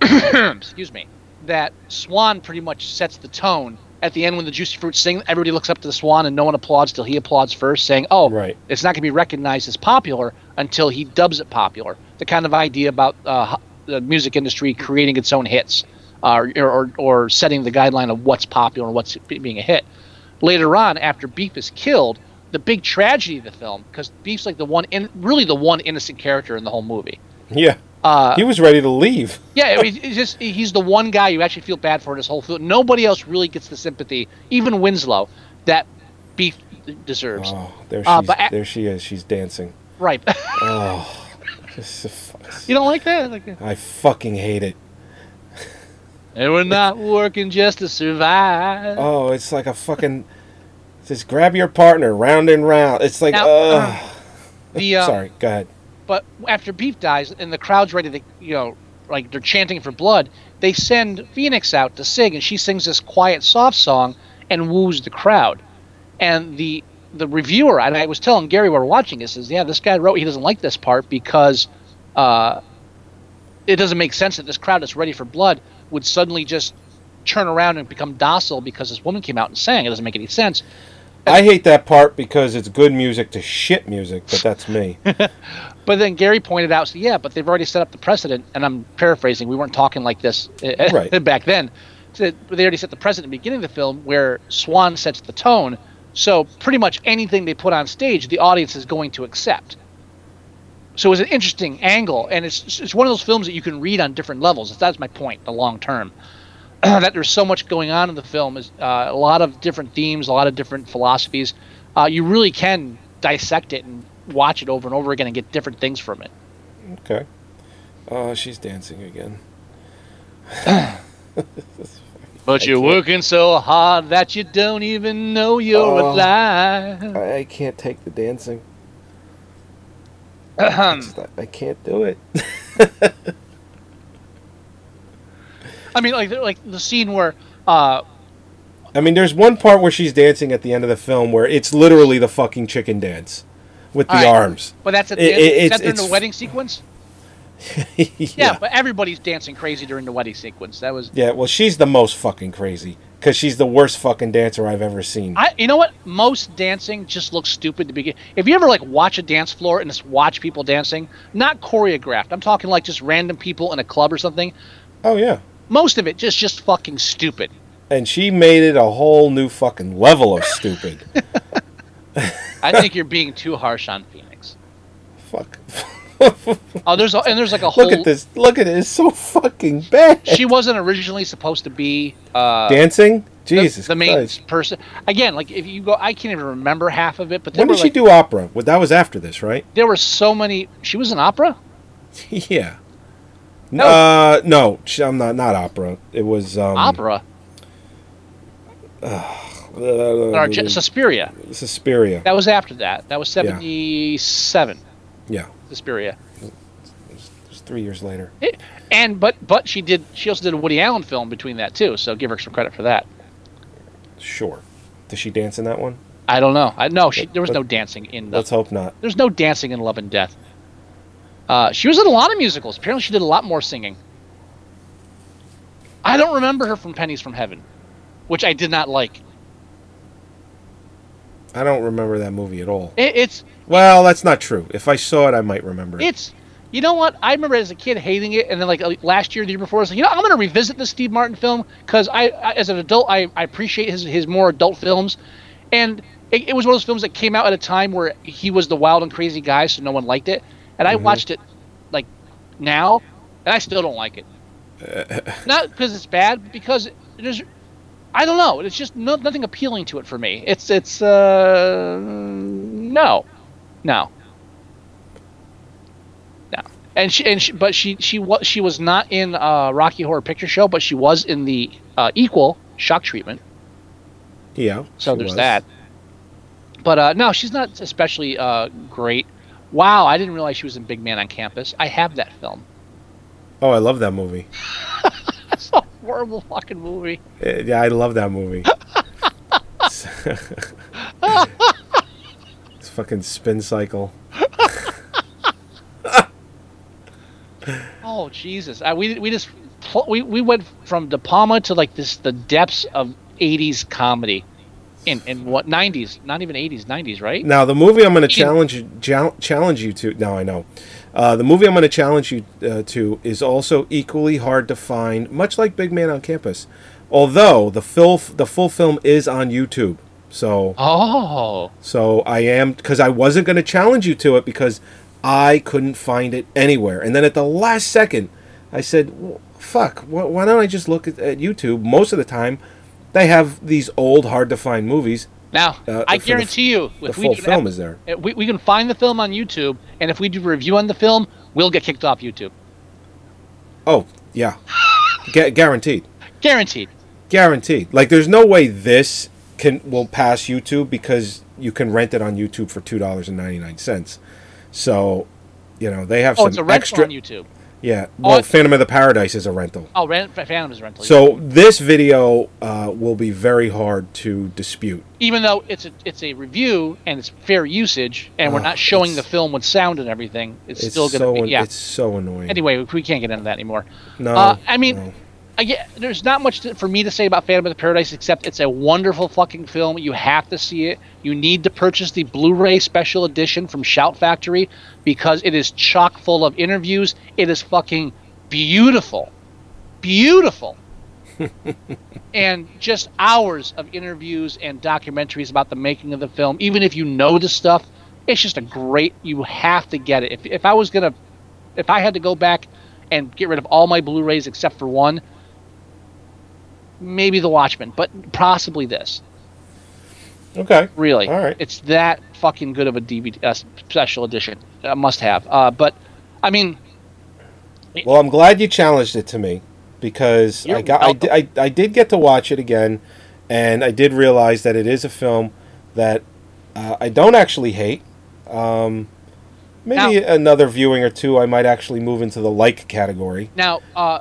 (clears throat) excuse me, that Swan pretty much sets the tone. At the end, when the Juicy Fruit sing, everybody looks up to the Swan and no one applauds till he applauds first, saying, "Oh, Right. it's not going to be recognized as popular until he dubs it popular." The kind of idea about uh, the music industry creating its own hits, uh, or, or or setting the guideline of what's popular and what's being a hit. Later on, after Beef is killed, the big tragedy of the film, because Beef's like the one, in, really the one innocent character in the whole movie. Yeah. Uh, he was ready to leave. yeah, I mean, it's just he's the one guy you actually feel bad for in this whole film. Nobody else really gets the sympathy, even Winslow, that Beef deserves. Oh, there, Uh, she's, there she is. She's dancing. Right. (laughs) Oh, you don't like that? Like, I fucking hate it. and we're not working just to survive. Oh, it's like a fucking. Just grab your partner, round and round. It's like, Now, ugh. the uh, Sorry, go ahead. But after Beef dies and the crowd's ready to, you know, like they're chanting for blood, they send Phoenix out to sing, and she sings this quiet, soft song and woos the crowd. And the the reviewer, and I was telling Gary while we we're watching this, is yeah, this guy wrote he doesn't like this part because uh, it doesn't make sense that this crowd that's ready for blood would suddenly just turn around and become docile because this woman came out and sang. It doesn't make any sense. I hate that part because it's good music to shit music, but that's me. (laughs) But then Gary pointed out, so yeah, but they've already set up the precedent, and I'm paraphrasing. We weren't talking like this uh, Right. (laughs) back then. So they already set the precedent at the beginning of the film, where Swan sets the tone. So pretty much anything they put on stage, the audience is going to accept. So it's an interesting angle, and it's it's one of those films that you can read on different levels. That's my point, the long term. (clears throat) that there's so much going on in the film is uh, a lot of different themes, a lot of different philosophies. Uh, you really can dissect it and watch it over and over again and get different things from it. Okay. Oh, she's dancing again. (clears throat) But you're working so hard that you don't even know you're Oh. alive. I, I can't take the dancing. (clears throat) It's not- I can't do it. (laughs) I mean, like like the scene where uh, I mean, there's one part where she's dancing at the end of the film where it's literally the fucking chicken dance with the right. arms. But that's at the It- end. it- it's- that during it's- the wedding sequence? (laughs) yeah. Yeah, but everybody's dancing crazy during the wedding sequence. That was Yeah, well, she's the most fucking crazy. because she's the worst fucking dancer I've ever seen. I, you know what? Most dancing just looks stupid to begin. If you ever like watch a dance floor and just watch people dancing, not choreographed. I'm talking like just random people in a club or something. oh yeah, Most of it just just fucking stupid. and she made it a whole new fucking level of stupid. (laughs) (laughs) I think you're being too harsh on Phoenix. Fuck. (laughs) Oh, there's a, and there's like a whole. Look at this. Look at it. It's so fucking bad. She wasn't originally supposed to be uh, Dancing? the- Jesus the, main Christ. person. Again, like if you go, I can't even remember half of it. But When did she do opera? Well, that was after this, right? There were so many. She was in opera. yeah. No. Uh, no, I'm not. Not opera. It was um, opera. (sighs) Uh, Suspiria. Suspiria. That was after that. That was seventy-seven. Yeah, Suspiria. it was three years later. It- and but but she did. She also did a Woody Allen film between that too. So give her some credit for that. Sure. Does she dance in that one? I don't know. I no. She, there was Let- no dancing in. The, Let's hope not. There's no dancing in Love and Death. Uh, she was in a lot of musicals. Apparently, she did a lot more singing. I don't remember her from Pennies from Heaven, which I did not like. I don't remember that movie at all. It, it's Well, that's not true. If I saw it, I might remember it. it's you know what I remember as a kid hating it, and then like last year, the year before, I was like, you know, I'm gonna revisit the Steve Martin film because I, I, as an adult, I, I appreciate his his more adult films, and it, it was one of those films that came out at a time where he was the wild and crazy guy, so no one liked it, and I watched it like now, and I still don't like it. (laughs) Not because it's bad, but because there's, I don't know. It's just no, nothing appealing to it for me. It's it's uh no, no, no. And she and she, but she she was she was not in uh, Rocky Horror Picture Show, but she was in the uh, equal shock treatment. yeah. So there's was. that. But uh, no, she's not especially uh, great. Wow, I didn't realize she was in Big Man on Campus. I have that film. Oh, I love that movie. (laughs) That's a horrible fucking movie. Uh, Yeah, I love that movie. (laughs) it's fucking spin cycle. Oh Jesus! I, we we just we we went from De Palma to like this the depths of '80s comedy, in in what '90s? Not even '80s, '90s, right? Now, the movie I'm going to challenge you, challenge you to. Now I know. Uh, the movie I'm going to challenge you uh, to is also equally hard to find, much like Big Man on Campus. Although the full the full film is on YouTube, so Oh, so I am because I wasn't going to challenge you to it because I couldn't find it anywhere. And then at the last second, I said, "W- "Fuck! Why, why don't I just look at, at YouTube?" Most of the time, they have these old, hard to find movies. now Uh, I for the- guarantee you, The if we full do film ep- is there. uh, we we can find the film on YouTube, and if we do a review on the film, we'll get kicked off YouTube, Oh yeah, Gu- guaranteed. guaranteed. Guaranteed. Like, there's no way this can will pass YouTube because you can rent it on YouTube for two dollars and ninety nine cents. So, you know, they have Oh, some it's a rental extra. on YouTube. Yeah. Well, Phantom of the Paradise is a rental. Oh, Ran- Phantom is rental. So this video uh, will be very hard to dispute. even though it's a it's a review and it's fair usage, and we're Oh, not showing the film with sound and everything, it's, It's still going to be yeah. it's so annoying. Anyway, we can't get into that anymore. no, uh, I mean, no. I get, there's not much to, for me to say about Phantom of the Paradise except it's a wonderful fucking film. You have to see it. You need to purchase the Blu-ray special edition from Shout Factory because it is chock full of interviews. It is fucking beautiful, beautiful, (laughs) and just hours of interviews and documentaries about the making of the film. Even if you know the stuff, it's just a great. You have to get it. If if I was gonna, if I had to go back and get rid of all my Blu-rays except for one, maybe The Watchmen, but possibly this. okay. Really, All right. it's that fucking good of a DVD uh, special edition. Uh, must have. Uh, but I mean, Well, I'm glad you challenged it to me because I got I, welcome. I, I did get to watch it again, and I did realize that it is a film that uh, I don't actually hate. Um, maybe another viewing or two, I might actually move into the like category. now uh,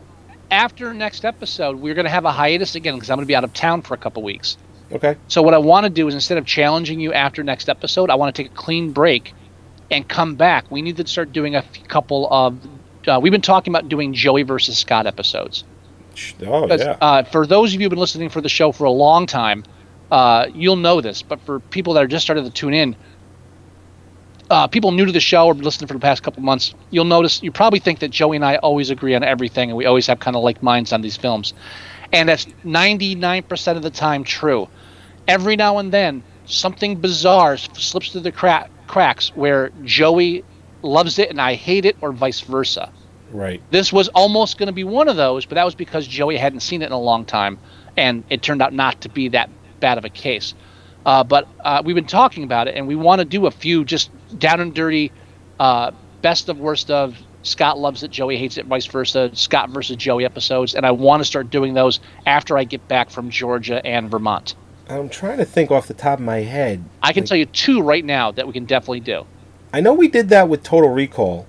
after next episode, we're gonna have a hiatus again because I'm gonna be out of town for a couple weeks. Okay. So what I want to do is instead of challenging you after next episode, I want to take a clean break and come back. We need to start doing a f- couple of. Uh, we've been talking about doing Joey versus Scott episodes. Oh yeah. uh, for those of you who've been listening for the show for a long time, uh, you'll know this. But for people that are just starting to tune in, uh, people new to the show or listening for the past couple months, you'll notice you probably think that Joey and I always agree on everything, and we always have kind of like minds on these films, and that's 99% of the time true. Every now and then, something bizarre slips through the crack, cracks where Joey loves it and I hate it, or vice versa. right. This was almost going to be one of those, but that was because Joey hadn't seen it in a long time, and it turned out not to be that bad of a case. Uh, but uh, we've been talking about it, and we want to do a few just down and dirty, uh, best of worst of. Scott loves it, Joey hates it, vice versa. Scott versus Joey episodes, and I want to start doing those after I get back from Georgia and Vermont. I'm trying to think off the top of my head. I can tell you two right now that we can definitely do. I know we did that with Total Recall.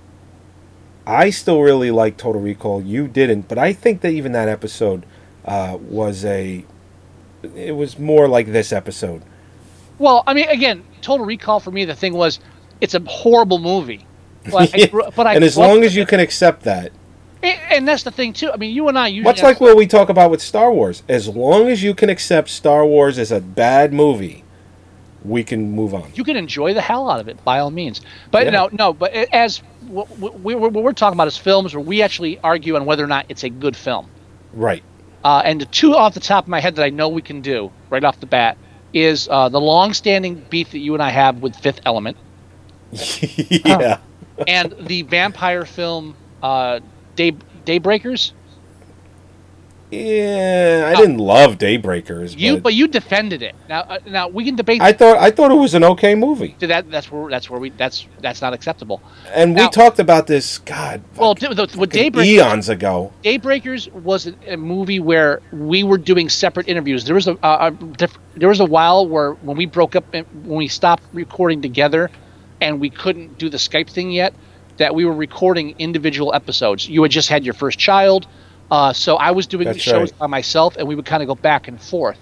I still really like Total Recall. You didn't, but I think that even that episode uh, was a. It was more like this episode. Well, I mean, again, Total Recall for me, the thing was, it's a horrible movie. But I, (laughs) but I and as long as you it. can accept that, And, and that's the thing too. I mean, you and I usually much like what we talk about with Star Wars, as long as you can accept Star Wars as a bad movie, we can move on. you can enjoy the hell out of it by all means. But Yeah. no, no. But as what, what, we, what we're talking about is films where we actually argue on whether or not it's a good film. Right. Uh, and the two off the top of my head that I know we can do right off the bat is uh, the long-standing beef that you and I have with Fifth Element, (laughs) yeah. and the vampire film uh, Day Daybreakers. Yeah, I didn't love Daybreakers, You, but but you defended it. Now, uh, now we can debate. I thought I thought it was an okay movie. So that that's where that's where we that's that's not acceptable. And we talked about this, God, Well, d- the, with Daybreakers, eons ago. Daybreakers was a, movie where we were doing separate interviews. There was a, a, a there was a while where when we broke up when we stopped recording together, and we couldn't do the Skype thing yet, that we were recording individual episodes. You had just had your first child, uh, so I was doing That's shows right. by myself, and we would kind of go back and forth.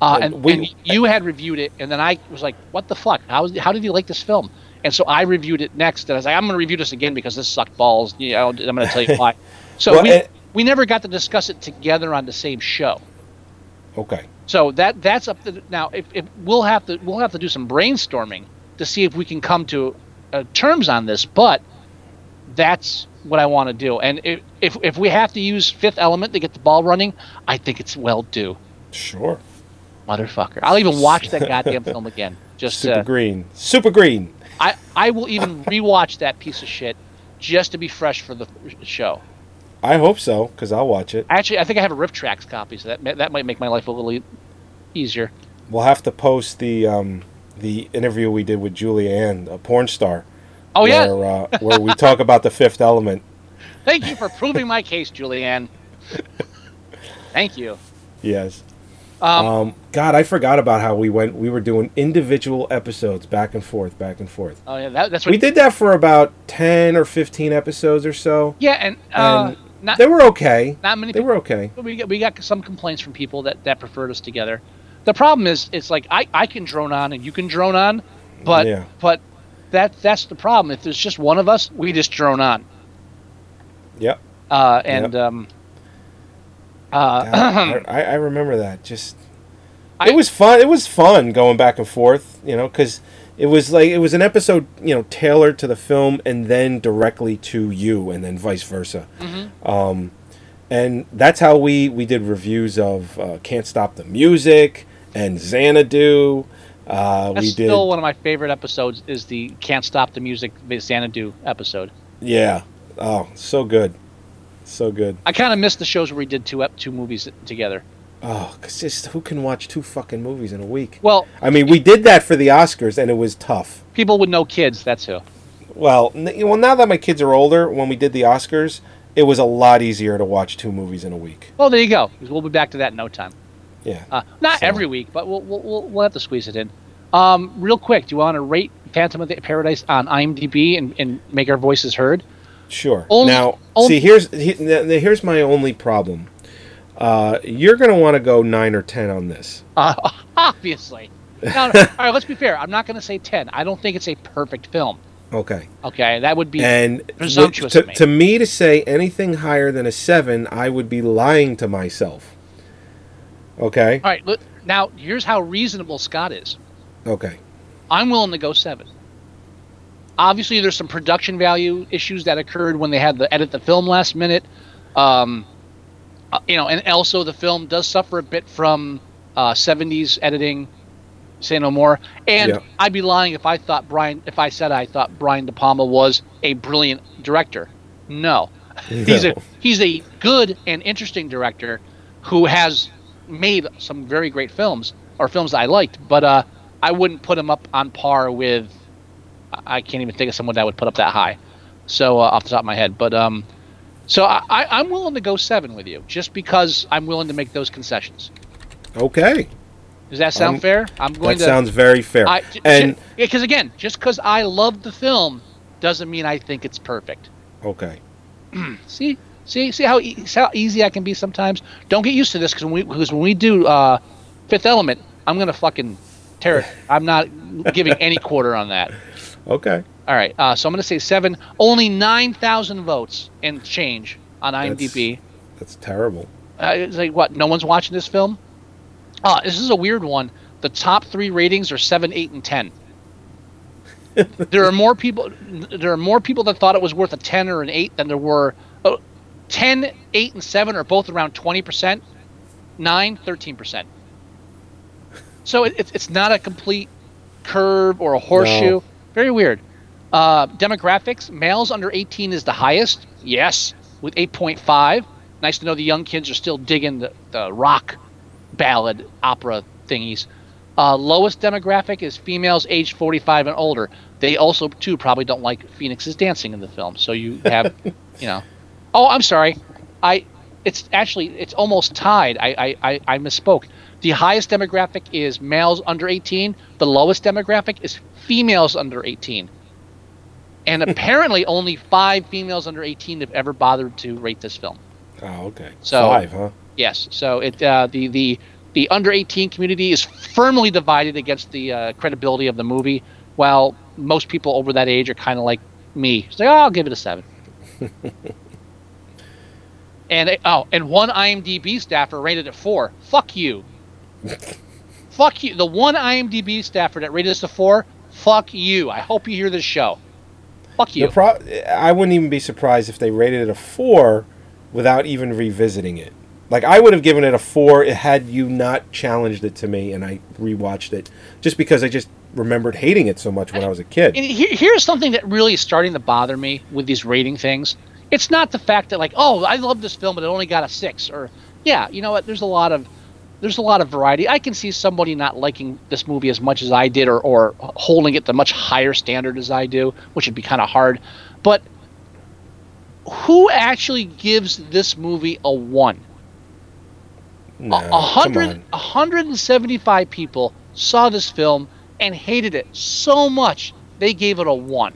Uh, And and, we- and you had reviewed it, and then I was like, "What the fuck? How, how did you like this film?" And so I reviewed it next, and I was like, "I'm going to review this again because this sucked balls." You know, I'm going to tell you (laughs) why. So Well, we and- we never got to discuss it together on the same show. Okay. So that that's up to now. If, if we'll have to we'll have to do some brainstorming to see if we can come to uh, terms on this, but that's what I want to do. And if, if if we have to use Fifth Element to get the ball running, I think it's well due. Sure. Motherfucker! I'll even watch that (laughs) goddamn film again. Just Super uh, green. Super green. I I will even rewatch that piece of shit just to be fresh for the show. I hope so, because I'll watch it. Actually, I think I have a RiffTrax copy, so that that might make my life a little e- easier. We'll have to post the um, the interview we did with Julianne, a porn star. Oh yeah, where, uh, where we talk about the fifth element. Thank you for proving my case, Julianne. Thank you. Yes. Um, Um, God, I forgot about how we went. We were doing individual episodes, back and forth, back and forth. oh yeah, that, that's what We did that for about ten or fifteen episodes or so. Yeah, and, uh, And not they were okay. not many. They people, were okay. We got we got some complaints from people that that preferred us together. The problem is, it's like I I can drone on and you can drone on, but Yeah. but that that's the problem. If there's just one of us, we just drone on. Yep. Uh, and um, uh, (clears throat) I, I remember that. Just I- it was fun. It was fun going back and forth. You know, because it was like it was an episode. You know, tailored to the film and then directly to you, and then vice versa. Mm-hmm. Um, and that's how we we did reviews of uh, Can't Stop the Music and Xanadu. Uh, that's we did. still one of my favorite episodes. Is the "Can't Stop the Music" Xanadu episode. Yeah. Oh, so good. So good. I kind of missed the shows where we did two ep- two movies together. Oh, cause just who can watch two fucking movies in a week? Well, I mean, we did that for the Oscars, and it was tough. people with no kids, that's who. Well, n- well, now that my kids are older, when we did the Oscars, it was a lot easier to watch two movies in a week. Well, there you go. We'll be back to that in no time. Yeah. Uh, not So- every week, but we'll, we'll, we'll, have to squeeze it in. Um, real quick, do you want to rate Phantom of the Paradise on IMDb and, and make our voices heard? Sure. Only- now, only- see, here's he, here's my only problem. Uh, you're gonna want to go nine or ten on this. Uh, (laughs) obviously. (laughs) All right, let's be fair. I'm not going to say 10. I don't think it's a perfect film. Okay. Okay, that would be And presumptuous to, of me. to me to say anything higher than a seven, I would be lying to myself. Okay. All right, look, now here's how reasonable Scott is. Okay. I'm willing to go seven. Obviously, there's some production value issues that occurred when they had to edit the film last minute. Um, uh, you know, and also the film does suffer a bit from uh, 70s editing. Say no more. And Yeah. I'd be lying if I thought Brian, if I said I thought Brian De Palma was a brilliant director. No, he's a he's a good and interesting director who has made some very great films or films I liked, but uh, I wouldn't put him up on par with. I can't even think of someone that would put up that high. So uh, off the top of my head, but um, so I, I'm willing to go seven with you, just because I'm willing to make those concessions. Okay. Does that sound Um, fair? I'm going That to. sounds very fair. I, and because again, just because I love the film doesn't mean I think it's perfect. okay. (clears throat) See, see, see how, e- see how easy I can be sometimes. Don't get used to this because when we because when we do uh, Fifth Element, I'm gonna fucking tear it. I'm not giving any quarter on that. (laughs) Okay. All right, uh, so I'm gonna say seven. Only nine thousand votes and change on IMDb. That's terrible. Uh, it's like what? No one's watching this film. Ah, this is a weird one. The top three ratings are seven, eight, and ten. (laughs) there are more people. There are more people that thought it was worth a ten or an eight than there were. Oh, 10, 8, and seven are both around twenty percent. 9, 13 percent. So it, it's it's not a complete curve or a horseshoe. No. Very weird. Uh, demographics: males under 18 is the highest. Yes, with 8.5. Nice to know the young kids are still digging the, the rock ballad opera thingies. Uh, lowest demographic is females aged 45 and older. They also too probably don't like Phoenix's dancing in the film. So you have, (laughs) you know. Oh, I'm sorry. I. It's actually it's almost tied. I I, I, I misspoke. The highest demographic is males under 18. The lowest demographic is females under 18. And (laughs) apparently, only five females under 18 have ever bothered to rate this film. Oh, okay. So- Five, huh? Yes. So it uh, the the the under 18 community is firmly divided against the uh, credibility of the movie, while most people over that age are kind of like me. It's like, oh, I'll give it a seven. (laughs) and oh, and one IMDb staffer rated it four. Fuck you. (laughs) fuck you. The one IMDb staffer that rated this a four. Fuck you. I hope you hear this show. Fuck you. Pro- I wouldn't even be surprised if they rated it a four without even revisiting it. Like I would have given it a four had you not challenged it to me and I rewatched it, just because I just remembered hating it so much when I was a kid. And here, here's something that really is starting to bother me with these rating things. It's not the fact that like, oh, I love this film, but it only got a six, or yeah, you know what? There's a lot of there's a lot of variety. I can see somebody not liking this movie as much as I did, or or holding it to much higher standard as I do, which would be kind of hard. But who actually gives this movie a one? No, A- hundred, on. a hundred and seventy-five people saw this film and hated it so much they gave it a one.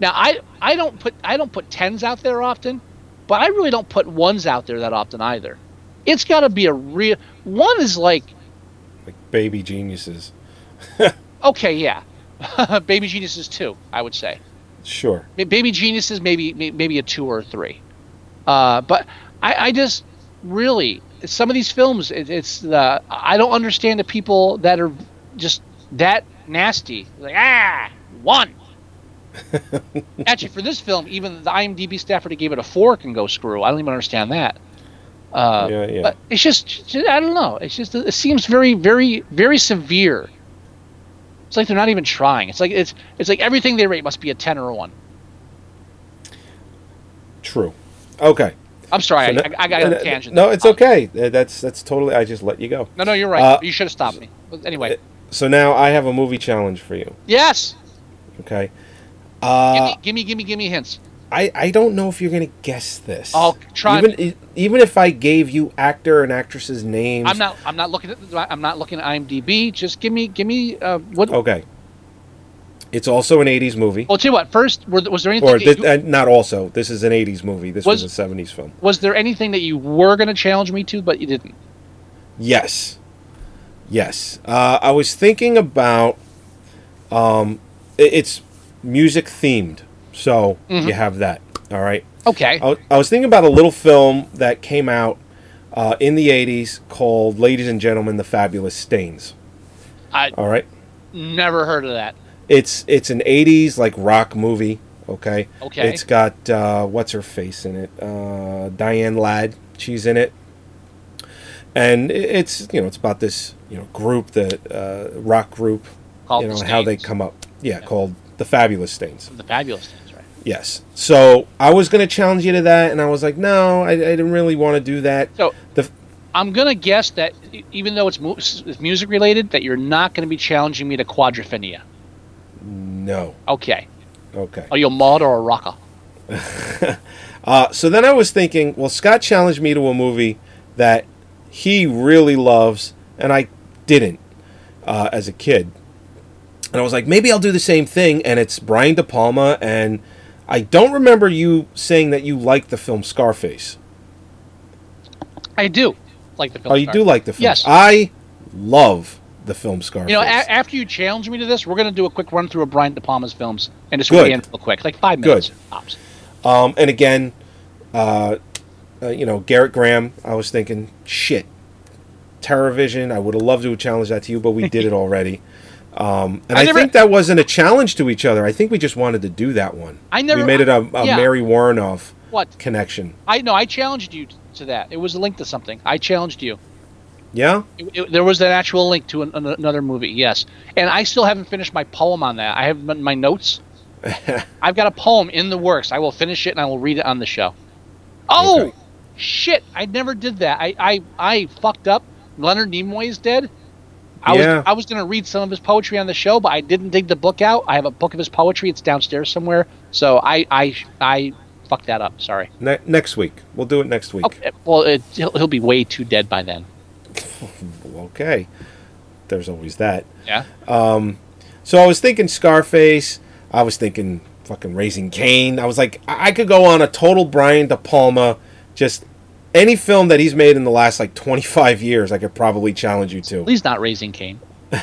Now I I don't put I don't put tens out there often, but I really don't put ones out there that often either. It's got to be a real one is like Like baby geniuses. (laughs) okay yeah, (laughs) Baby Geniuses too. I would say. Sure. Baby Geniuses maybe maybe a two or a three, uh, but I, I just really some of these films it, it's the I don't understand the people that are just that nasty like ah one. Actually, for this film, even the IMDb staffer that gave it a four can go screw. I don't even understand that. Uh, Yeah, yeah. But it's just, I don't know. It's just it seems very, very, very severe. It's like they're not even trying. It's like it's it's like everything they rate must be a ten or a one. True. Okay. I'm sorry, So I, no- I, I got no, a tangent. No, it's okay. Uh, That's that's totally. I just let you go. No, no, you're right. Uh, you should have stopped me. But anyway, So now I have a movie challenge for you. yes. Okay. Give Uh, me, give me, give me, give me hints. I I don't know if you're gonna guess this. I'll try Even even if I gave you actor and actresses names. I'm not. I'm not looking at. I'm not looking at IMDb. Just give me, give me. Uh, what? Okay. It's also an '80s movie. Well, tell you what. First, were, was there anything? Or this, you- uh, not also. This is an '80s movie. This was, Was- a '70s film. was there anything that you were going to challenge me to, but you didn't? Yes. Yes. Uh, I was thinking about. Um, i- it's music themed. So Mm-hmm. you have that. All right. Okay. I, I was thinking about a little film that came out uh, in the 80s called Ladies and Gentlemen, The Fabulous Stains. I All right. never heard of that. It's it's an 80s like rock movie, okay? Okay. It's got uh, what's her face in it? Uh, Diane Ladd, she's in it. And it's, you know, it's about this, you know, group that uh, rock group, Called you know, The how they come up. Yeah, called The Fabulous Stains. The fabulous stains, right? Yes. So, I was going to challenge you to that and I was like, "No, I, I didn't really want to do that." So The I'm gonna guess that even though it's, mu- it's music related, that you're not gonna be challenging me to quadrophenia. no. Okay. Okay. Are you a mod or a rocker? (laughs) Uh, so then I was thinking, well, Scott challenged me to a movie that he really loves, and I didn't uh, as a kid. And I was like, maybe I'll do the same thing. And it's Brian De Palma, and I don't remember you saying that you liked the film Scarface. I do like the film. Oh, you Star- do like the film? Yes. I love the film Scarface. You know, a- after you challenge me to this, we're gonna do a quick run through of Brian De Palma's films and just Good. in real quick, like five Good. minutes tops. Um, and again, uh, uh, you know, Gerrit Graham, I was thinking, shit, TerrorVision, I would have loved to have challenged that to you, but we did it (laughs) already. Um, and I I, never- think that wasn't a challenge to each other. I think we just wanted to do that one. I never- We made it a, a yeah. Mary Woronov What? connection. I know. I challenged you to that. It was a link to something. I challenged you. Yeah? It, it- there was an actual link to an, an- another movie. Yes, and I still haven't finished my poem on that. I have my- notes. (laughs) I've got a poem in the works. I will finish it and I will read it on the show. Oh, Okay. shit! I never did that. I I, I fucked up. Leonard Nimoy is dead. I Yeah. was I was gonna read some of his poetry on the show, but I didn't dig the book out. I have a book of his poetry. It's downstairs somewhere. So I I I fucked that up. Sorry. Ne- next week. We'll do it next week. Okay. Well, it, he'll, he'll be way too dead by then. (laughs) Okay. There's always that. Yeah. Um, So I was thinking Scarface. I was thinking fucking Raising Cain. I was like, I I could go on a total Brian De Palma, just any film that he's made in the last like 25 years. I could probably challenge you to. Please not raising Cain. (laughs)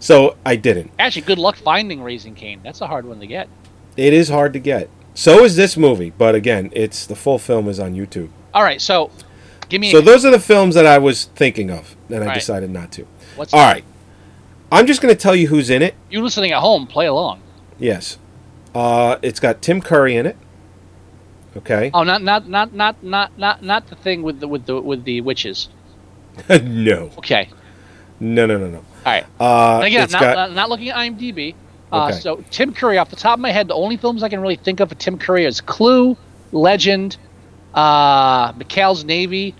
So I didn't. Actually, good luck finding Raising Cain. That's a hard one to get. It is hard to get. So is this movie, but again, it's the full film is on YouTube. All right, so give me. So a, those are the films that I was thinking of, and I Right. decided not to. what's All right. I'm just going to tell you who's in it. You listening at home, play along. Yes. Uh, it's got Tim Curry in it. Okay. Oh, not not not not not not not the thing with the with the with the witches. (laughs) no. Okay. No, no, no, no. All right. Uh, And again, not, got, not not looking at IMDb. Uh, Okay. So Tim Curry, off the top of my head, the only films I can really think of for Tim Curry is Clue, Legend, uh, McHale's Navy,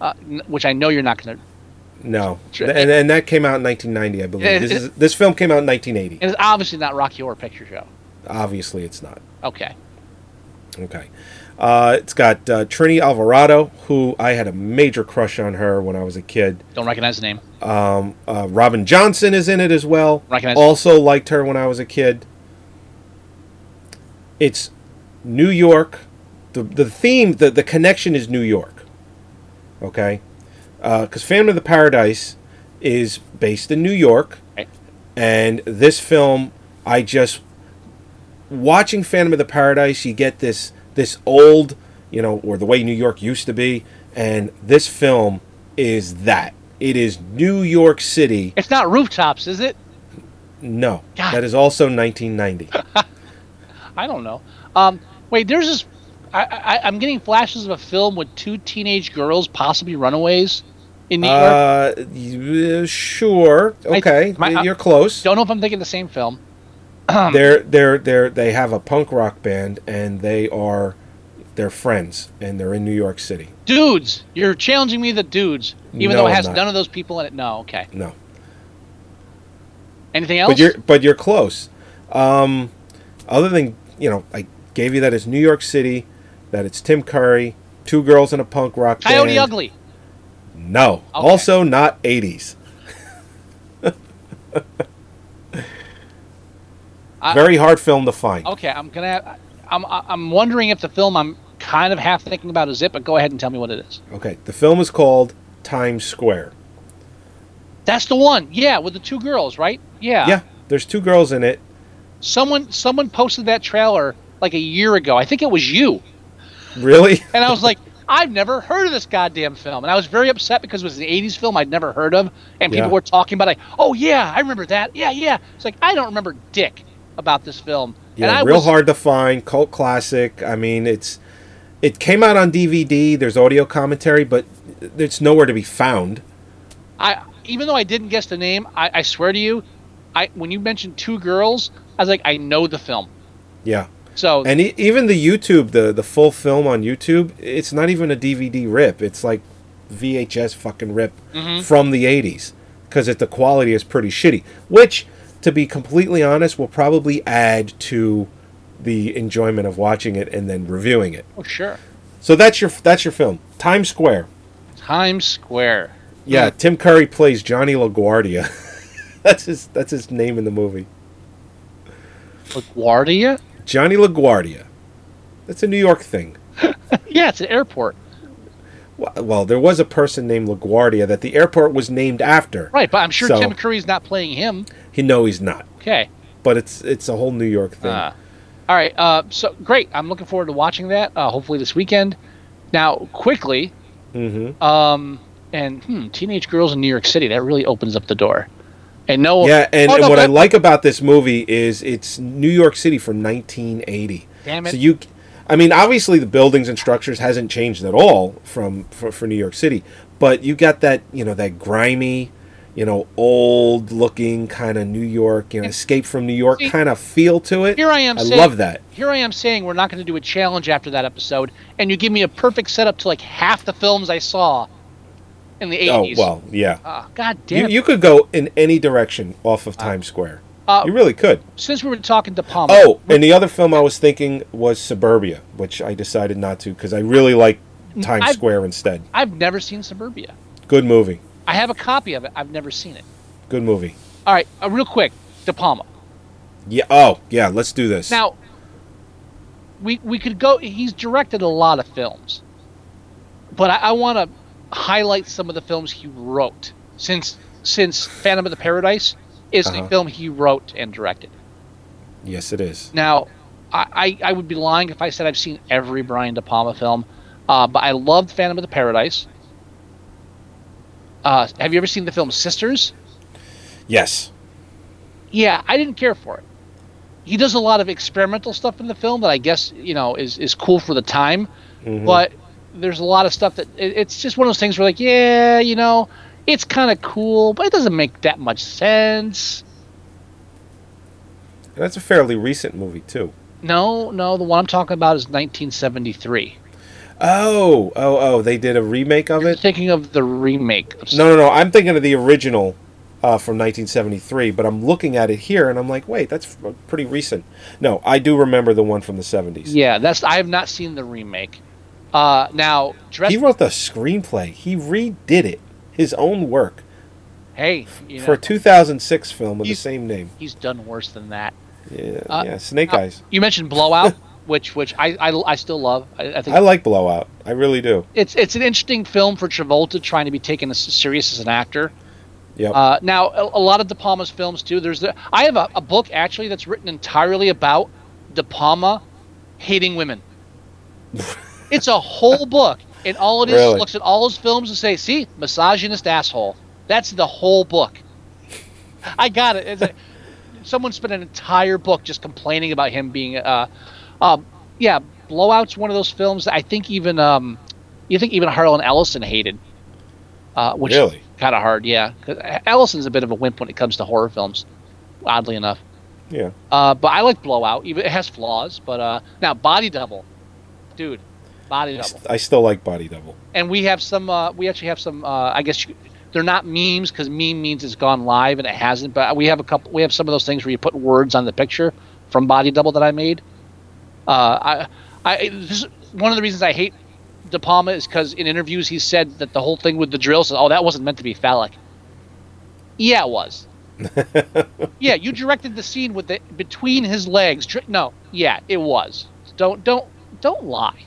uh, n- which I know you're not going to. No, and, and that came out in 1990, I believe. This, it- is, this film came out in 1980. And it's obviously not Rocky Horror Picture Show. Obviously, it's not. Okay. Okay. Uh, it's got uh, Trini Alvarado, who I had a major crush on her when I was a kid. Don't recognize the name. Uh, Robin Johnson is in it as well. Recognize- Also liked her when I was a kid. It's New York. The, the theme, the, the connection is New York. Okay? Because Phantom of the Paradise is based in New York. Okay. And this film, I just watching Phantom of the Paradise, you get this this old, you know, or the way New York used to be, and this film is that. It is New York City. It's not rooftops, is it? No, God. that is also 1990. (laughs) I don't know. Um, wait, there's this. I, I, I'm getting flashes of a film with two teenage girls, possibly runaways, in New York. uh, sure. Okay, my- uh, you're close. Don't know if I'm thinking the same film. They're they're they're they have a punk rock band and they are they're friends and they're in New York City. Dudes, you're challenging me the dudes, even No, though it has none of those people in it. No, okay. No, Anything else? but you're but you're close. Um, other than you know, I gave you that it's New York City, that it's Tim Curry, two girls in a punk rock Coyote band. Ugly. No, Okay. also not 80s. (laughs) I- Very hard film to find. Okay, I'm gonna. I'm I'm wondering if the film I'm kind of half thinking about is it, but go ahead and tell me what it is. Okay, the film is called Times Square. That's the one. Yeah, with the two girls, right? Yeah. Yeah, there's two girls in it. someone someone posted that trailer like a year ago. I think it was you. Really? (laughs) And I was like, I've never heard of this goddamn film. And I was very upset because it was an 80s film I'd never heard of. And people Yeah. were talking about it. Oh, yeah, I remember that. Yeah, yeah. It's like, I don't remember dick about this film. and Yeah, real was, hard to find, cult classic. I mean, it's it came out on DVD. There's audio commentary, but it's nowhere to be found. I, even though I didn't guess the name, I, I swear to you, I when you mentioned two girls, I was like, I know the film. Yeah. So And e- even the YouTube, the the full film on YouTube, it's not even a DVD rip. It's like VHS fucking rip Mhm. from the 80s because the quality is pretty shitty. Which, to be completely honest, will probably add to the enjoyment of watching it and then reviewing it. oh, sure. So that's your that's your film, Times Square. Times Square. Yeah, Tim Curry plays Johnny LaGuardia. (laughs) that's his that's his name in the movie. LaGuardia? Johnny LaGuardia. That's a New York thing. (laughs) yeah, it's an airport. Well, well, there was a person named LaGuardia that the airport was named after. Right, but I'm sure So- Tim Curry's not playing him. He no, he's not. Okay. But it's it's a whole New York thing. Uh, all right. Uh, so great. I'm looking forward to watching that. Uh, hopefully this weekend. Now, quickly, mm-hmm. um, and hmm, teenage girls in New York City. That really opens up the door. And no, Yeah, and, oh, and no, what I like about this movie is it's New York City from 1980. Damn it. So you, I mean, obviously the buildings and structures hasn't changed at all from for, for New York City, but you got that you know that grimy, you know, old looking kind of New York, you know, Escape from New York See, kind of feel to it. Here I am. I saying, love that. Here I am saying we're not going to do a challenge after that episode, and you give me a perfect setup to like half the films I saw in the 80s. Oh well, yeah. Ah, God damn. it. you could go in any direction off of Times Square. Uh, you really could. Since we were talking De Palma. Oh, and the other film I was thinking was Suburbia, which I decided not to because I really like Times I've- Square instead. I've never seen Suburbia. Good movie. I have a copy of it. I've never seen it. Good movie. All right, uh, real quick, De Palma. Yeah. Oh, yeah. Let's do this. Now, we we could go. He's directed a lot of films, but I, I want to highlight some of the films he wrote. Since since Phantom of the Paradise is Uh-huh. a film he wrote and directed. yes, it is. Now, I, I, I would be lying if I said I've seen every Brian De Palma film, uh, but I loved Phantom of the Paradise. Uh, have you ever seen the film Sisters? Yes. Yeah, I didn't care for it. He does a lot of experimental stuff in the film that I guess you know is is cool for the time, Mhm. but there's a lot of stuff that it, it's just one of those things where like yeah, you know, it's kind of cool, but it doesn't make that much sense. And that's a fairly recent movie too. No, no, the one I'm talking about is 1973. Oh, oh, oh! They did a remake of it. Thinking of the remake. Of No, no, no. I'm thinking of the original uh, from 1973, but I'm looking at it here and I'm like, wait, that's pretty recent. No, I do remember the one from the 70s. Yeah, that's I have not seen the remake. Uh, now. He wrote the screenplay. He redid it, his own work, hey, you know, for a 2006 film with the same name. he's done worse than that. Yeah, Uh, yeah. Snake uh, Eyes. You mentioned Blowout, (laughs) which which I, I, I still love. I, I think I like Blowout. I really do. it's it's an interesting film for Travolta trying to be taken as serious as an actor. Yep. Uh, now, a, a lot of De Palma's films too. There's the, I have a, a book actually that's written entirely about De Palma hating women. (laughs) it's a whole book, and all it is Really? looks at all his films and say, "See, misogynist asshole." That's the whole book. I got it. A, someone spent an entire book just complaining about him being. Uh, um, yeah, Blowout's one of those films that I think even um, you think even Harlan Ellison hated. Uh, which Really? kind of hard, yeah. Ellison's a bit of a wimp when it comes to horror films, oddly enough. Yeah. Uh, but I like Blowout. Even it has flaws, but uh, now Body Double, dude, Body Double. I still like Body Double. And we have some. Uh, we actually have some. Uh, I guess you, they're not memes because meme means it's gone live and it hasn't. But we have a couple. We have some of those things where you put words on the picture from Body Double that I made. Uh, I, I this is one of the reasons I hate De Palma is because in interviews he said that the whole thing with the drill says, "Oh, that wasn't meant to be phallic." Yeah, it was. (laughs) yeah, you directed the scene with the between his legs. No, yeah, it was. Don't don't don't lie.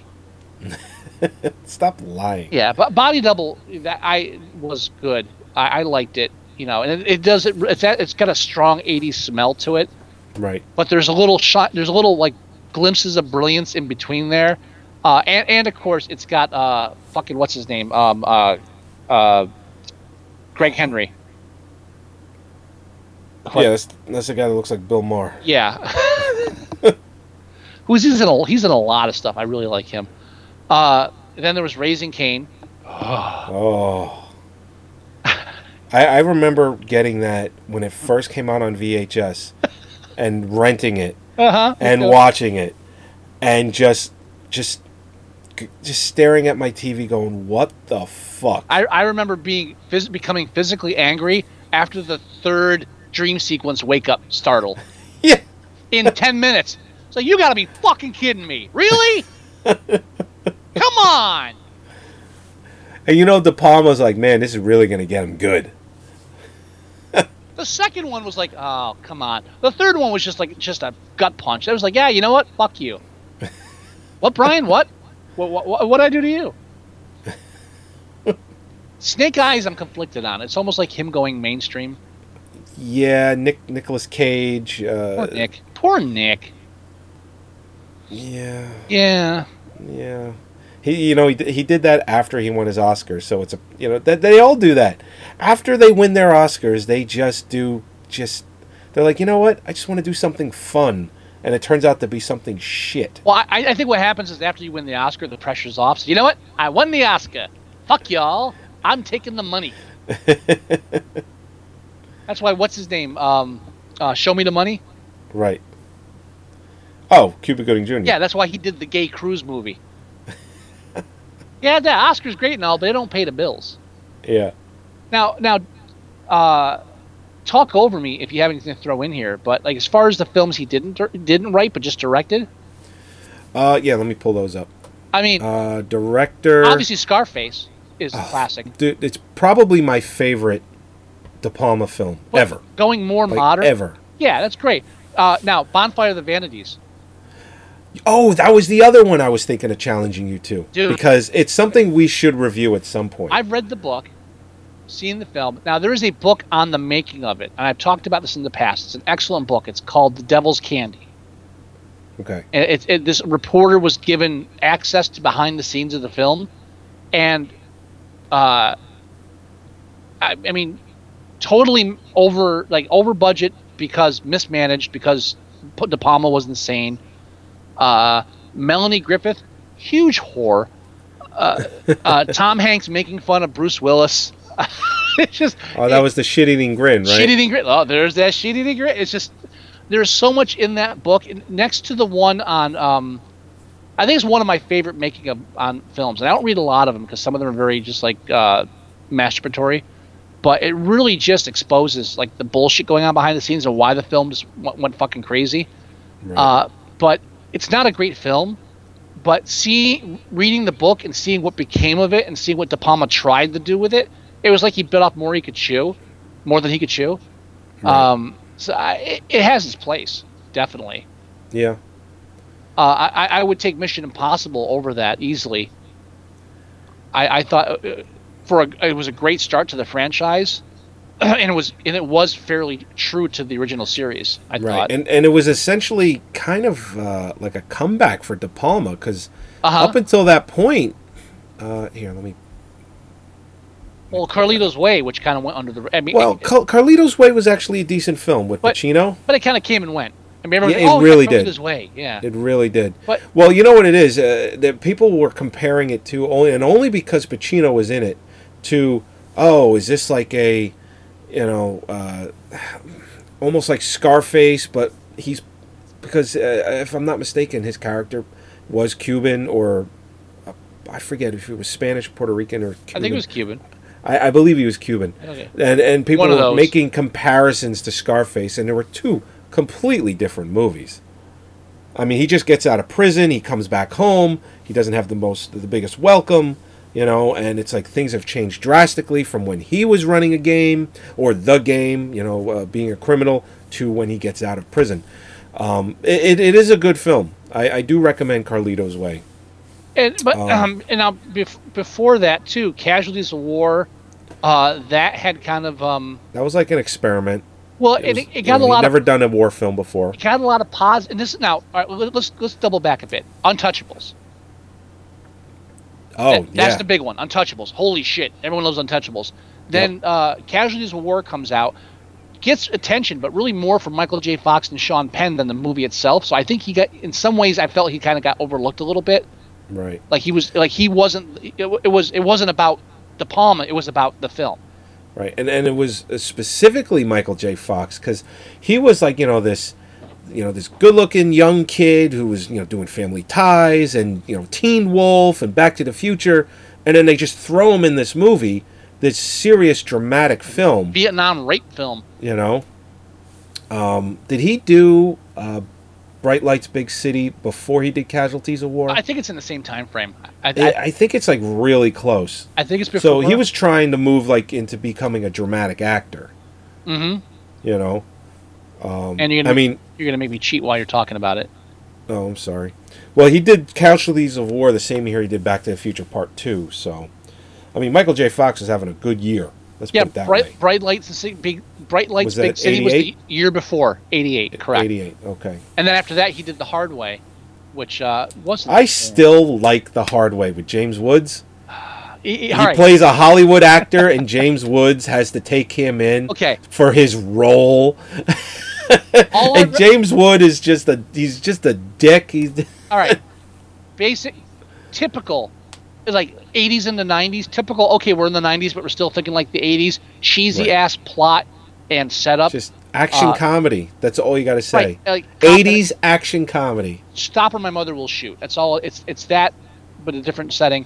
(laughs) Stop lying. Yeah, but Body Double that I was good. I, I liked it. You know, and it, it does it. It's, it's got a strong '80s smell to it. Right. but there's a little shot there's a little like glimpses of brilliance in between there. Uh, and, and of course it's got uh, fucking what's his name? Um, uh, uh, greg henry. Yeah, that's that's the guy that looks like Bill Maher. yeah. (laughs) Who's he's in a, he's in a lot of stuff. I really like him. Uh, then there was raising Cain. Oh. (laughs) I, I remember getting that when it first came out on VHS and renting it uh-huh and watching it and just just just staring at my TV going, "What the fuck?" I, I remember being phys- becoming physically angry after the third dream sequence wake up startle (laughs) Yeah. in 10 minutes. So you got to be fucking kidding me. Really? (laughs) Come on. And you know, De Palma's like, "Man, this is really going to get him good." The second one was like, oh, come on. The third one was just like just a gut punch. I was like, yeah, you know what? Fuck you. (laughs) what, Brian? What? What what what I do to you? Snake Eyes, I'm conflicted on. It's almost like him going mainstream. Yeah, Nick Nicolas Cage. Poor Uh, Nick. Poor Nick. yeah, Yeah. yeah. He, you know, he, he did that after he won his Oscars. So it's a, you know, that they all do that. After they win their Oscars, they just do just. They're like, you know what? I just want to do something fun, and it turns out to be something shit. Well, I, I think what happens is after you win the Oscar, the pressure's off. So you know what? I won the Oscar. Fuck y'all. I'm taking the money. (laughs) That's why. What's his name? Um, uh, Show me the money. Right. Oh, Cuba Gooding Jr. Yeah, that's why he did the gay cruise movie. Yeah, the Oscar's great and all, but they don't pay the bills. Yeah. Now, now, uh, talk over me if you have anything to throw in here. But like, as far as the films he didn't didn't write but just directed, Uh, yeah. Let me pull those up. I mean, Uh, director. obviously Scarface is a classic. Dude, it's probably my favorite De Palma film But ever. Going more Like, modern. ever. Yeah, that's great. Uh, now, Bonfire of the Vanities. Oh, that was the other one I was thinking of challenging you to. Dude. Because it's something we should review at some point. I've read the book, seen the film. Now there is a book on the making of it, and I've talked about this in the past. It's an excellent book. It's called The Devil's Candy. okay. And it, it, this reporter was given access to behind the scenes of the film, and uh, I, I mean, totally over like over budget because mismanaged because De Palma was insane. Uh, Melanie Griffith, huge whore. Uh, (laughs) uh, Tom Hanks making fun of Bruce Willis. (laughs) it's just Oh, that was the shit eating grin, right? Shit eating grit. Oh, there's that shit eating grit. It's just there's so much in that book. And Next to the one on, um, I think it's one of my favorite making of on films. And I don't read a lot of them because some of them are very just like uh, masturbatory. But it really just exposes like the bullshit going on behind the scenes and why the film just went, went fucking crazy. Right. Uh, but it's not a great film. But seeing, reading the book and seeing what became of it and seeing what De Palma tried to do with it, it was like he bit off more he could chew, more than he could chew. Um, so I, it, it has its place, definitely. yeah. Uh, I, I would take Mission Impossible over that easily. I, I thought uh, for a, it was a great start to the franchise, (clears throat) and it was and it was fairly true to the original series. I Right. thought. And and it was essentially kind of uh, like a comeback for De Palma because Uh-huh. up until that point, uh, here, let me. well, Carlito's Way, which kind of went under the. I mean, Well, it- Car- Carlito's Way was actually a decent film with But- Pacino. but it kind of came and went. I mean, everyone, Yeah, it oh, really yeah, did. Way, yeah. It really did. But- well, you know what it is uh, that people were comparing it to only and only because Pacino was in it. To oh, is this like a, you know, uh, almost like Scarface, but he's because uh, if I'm not mistaken, his character was Cuban or uh, I forget if it was Spanish, Puerto Rican, or Cuban. I think it was Cuban. I, I believe he was Cuban. Okay. And and people were making comparisons to Scarface, and there were two completely different movies. I mean, he just gets out of prison, he comes back home, he doesn't have the most the biggest welcome, you know, and it's like things have changed drastically from when he was running a game or the game, you know, uh, being a criminal to when he gets out of prison. Um, it, it, is a good film. I, I do recommend Carlito's Way. And but um, and now bef- before that too, Casualties of War, uh, that had kind of um, That was like an experiment. Well, It was- it, it got know, a lot never of done a war film before. it got a lot of pause. And this is now. All right, let's let's double back a bit. Untouchables. Oh, That- that's yeah. the big one. Untouchables. Holy shit! Everyone loves Untouchables. Then uh, Casualties of War comes out, gets attention, but really more from Michael J. Fox and Sean Penn than the movie itself. So I think he got, in some ways, I felt he kind of got overlooked a little bit. right. Like he was, like he wasn't. It, it was, it wasn't about De Palma. It was about the film. Right, and and it was uh, specifically Michael J. Fox because he was like you know this, you know this good-looking young kid who was you know doing Family Ties and you know Teen Wolf and Back to the Future, and then they just throw him in this movie, this serious dramatic film. Vietnam rape film. You know, um, did he do uh, Bright Lights, Big City before he did Casualties of War? I think it's in the same time frame. I, I, think it's like really close. I think it's before. So he was trying to move like into becoming a dramatic actor. Mm-hmm. You know. Um, And you're gonna. I mean, you're gonna make me cheat while you're talking about it. oh, I'm sorry. Well, he did Casualties of War the same year he did Back to the Future Part Two. So, I mean, Michael J. Fox is having a good year. Let's Yeah, put it that bright way. bright lights big bright lights big city was the 88? year before 88 correct 88. Okay. and then after that he did the hard way which uh wasn't I still like The Hard Way with James Woods. (sighs) he, he- right. plays a Hollywood actor, and James Woods has to take him in Okay. for his role. (laughs) (laughs) And re- James Wood is just a he's just a dick. He's (laughs) all right basic typical like 80s into 90s typical okay we're in the 90s but we're still thinking like the 80s cheesy Right. ass plot and setup just action Uh, comedy. That's all you got to say. right like cop- 80s action comedy. stop or my mother will shoot that's all it's it's that but a different setting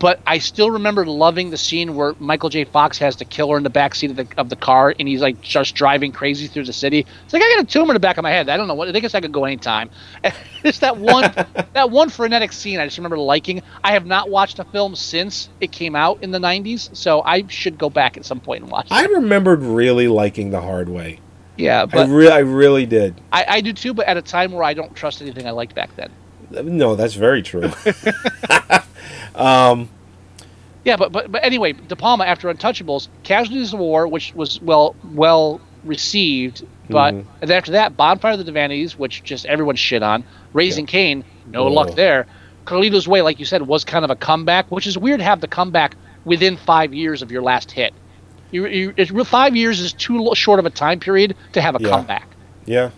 but I still remember loving the scene where Michael J. Fox has the killer in the back seat of the of the car, and he's like just driving crazy through the city. It's like I got a tumor in the back of my head. I don't know what. I guess I could go anytime. (laughs) It's that one (laughs) that one frenetic scene. I just remember liking. I have not watched a film since it came out in the '90s, so I should go back at some point and watch. I it. remembered really liking The Hard Way. yeah, I, but re- I really did. I, I do too. But at a time where I don't trust anything I liked back then. No, that's very true. (laughs) Yeah, but but but anyway, De Palma after Untouchables, Casualties of War, which was well well received, but Mhm. and then after that, Bonfire of the Divanities, which just everyone shit on, Raising Cain, no Whoa. luck there. Carlito's Way, like you said, was kind of a comeback, which is weird to have the comeback within five years of your last hit. You, you, it's, five years is too short of a time period to have a Yeah. comeback. yeah.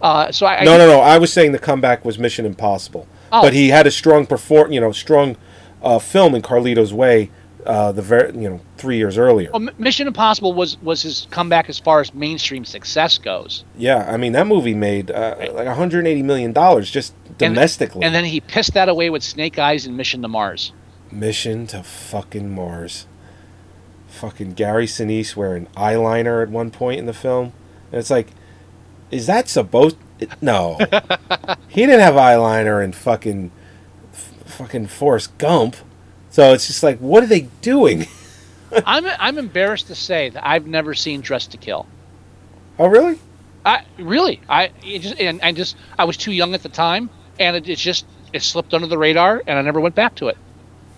Uh, so I, I No, no, no. I was saying the comeback was Mission Impossible. Oh. But he had a strong perform, you know, strong uh, film in Carlito's Way. Uh, the very, you know, three years earlier. well, Mission Impossible was was his comeback as far as mainstream success goes. Yeah, I mean that movie made uh, like 180 million dollars just And- domestically. And then he pissed that away with Snake Eyes and Mission to Mars. Mission to fucking Mars. Fucking Gary Sinise wearing eyeliner at one point in the film, and it's like, is that supposed? No, (laughs) he didn't have eyeliner and fucking, fucking Forrest Gump. So it's just like, what are they doing? (laughs) I'm I'm embarrassed to say that I've never seen Dressed to Kill. Oh, really? I really I it just and I just I was too young at the time, and it, it's just it slipped under the radar, and I never went back to it.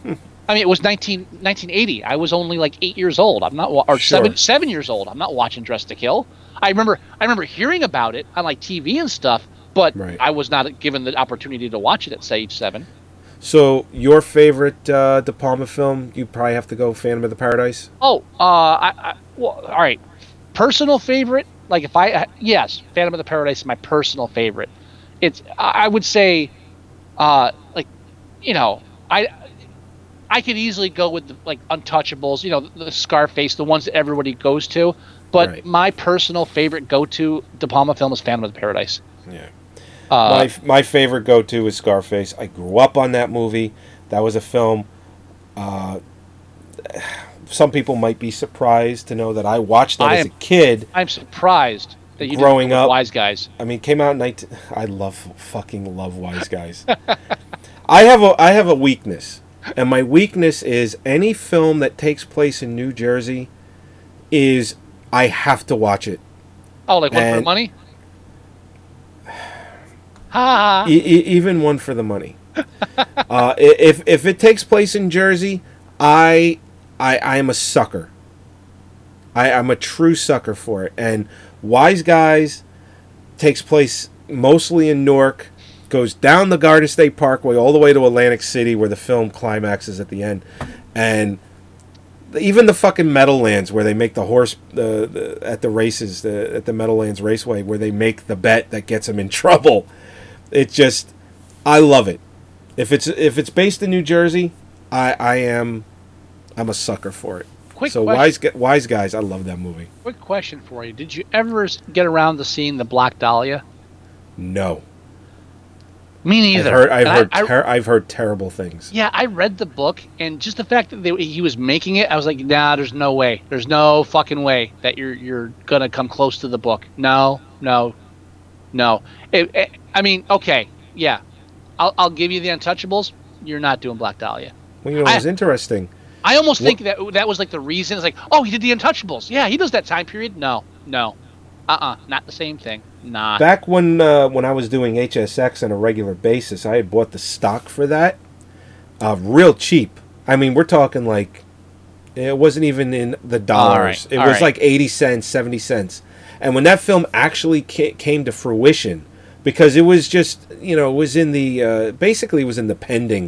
Hmm. I mean, it was 19, 1980. I was only like eight years old. I'm not or Sure. seven seven years old. I'm not watching Dressed to Kill. I remember I remember hearing about it on like TV and stuff, but Right. I was not given the opportunity to watch it at say age seven. So your favorite uh, De Palma film? You probably have to go Phantom of the Paradise. Oh, uh, I, I well, all right. Personal favorite, like if I uh, yes, Phantom of the Paradise is my personal favorite. It's I I would say, uh, like, you know, I I could easily go with the, like Untouchables, you know, the, the Scarface, the ones that everybody goes to. But Right. my personal favorite go-to De Palma film is Phantom of the Paradise. Yeah. Uh, my my favorite go to is Scarface. I grew up on that movie. That was a film. Uh, (sighs) some people might be surprised to know that I watched that I as a kid. I'm surprised that you Growing didn't up- Wise Guys. I mean, it came out in 19. (laughs) I love fucking love Wise Guys. (laughs) I have a I have a weakness, and my weakness is any film that takes place in New Jersey. Is I have to watch it. Oh, like one for the money. (laughs) E- e- even one for the money. (laughs) uh, if if it takes place in Jersey, I I I am a sucker. I, I'm a true sucker for it. And Wise Guys takes place mostly in Newark, goes down the Garden State Parkway all the way to Atlantic City, where the film climaxes at the end, and even the fucking Meadowlands where they make the horse the, the at the races the, at the Meadowlands Raceway where they make the bet that gets them in (laughs) trouble. It just I love it. If it's if it's based in New Jersey, I I am I'm a sucker for it. Quick so question. wise wise guys, I love that movie. Quick question for you: Did you ever get around to seeing the Black Dahlia? No, Me I've neither. heard I've And I- heard I- ter- I've heard terrible things. Yeah, I read the book, and just the fact that they, he was making it, I was like, nah, there's no way. There's no fucking way that you're you're gonna come close to the book. No, no, no. It, it- I mean, okay, yeah, I'll, I'll give you the Untouchables. You're not doing Black Dahlia. Well, you know, it was interesting. I almost Wha- think that that was like the reason. It's like, oh, he did the Untouchables. Yeah, he does that time period. No, no, uh, uh not the same thing. Nah. Back when uh, when I was doing HSX on a regular basis, I had bought the stock for that, uh, real cheap. I mean, we're talking like it wasn't even in the dollars. right, it all was right. like eighty cents, seventy cents. And when that film actually ca- came to fruition, because it was just you know it was in the uh, basically it was in the pending.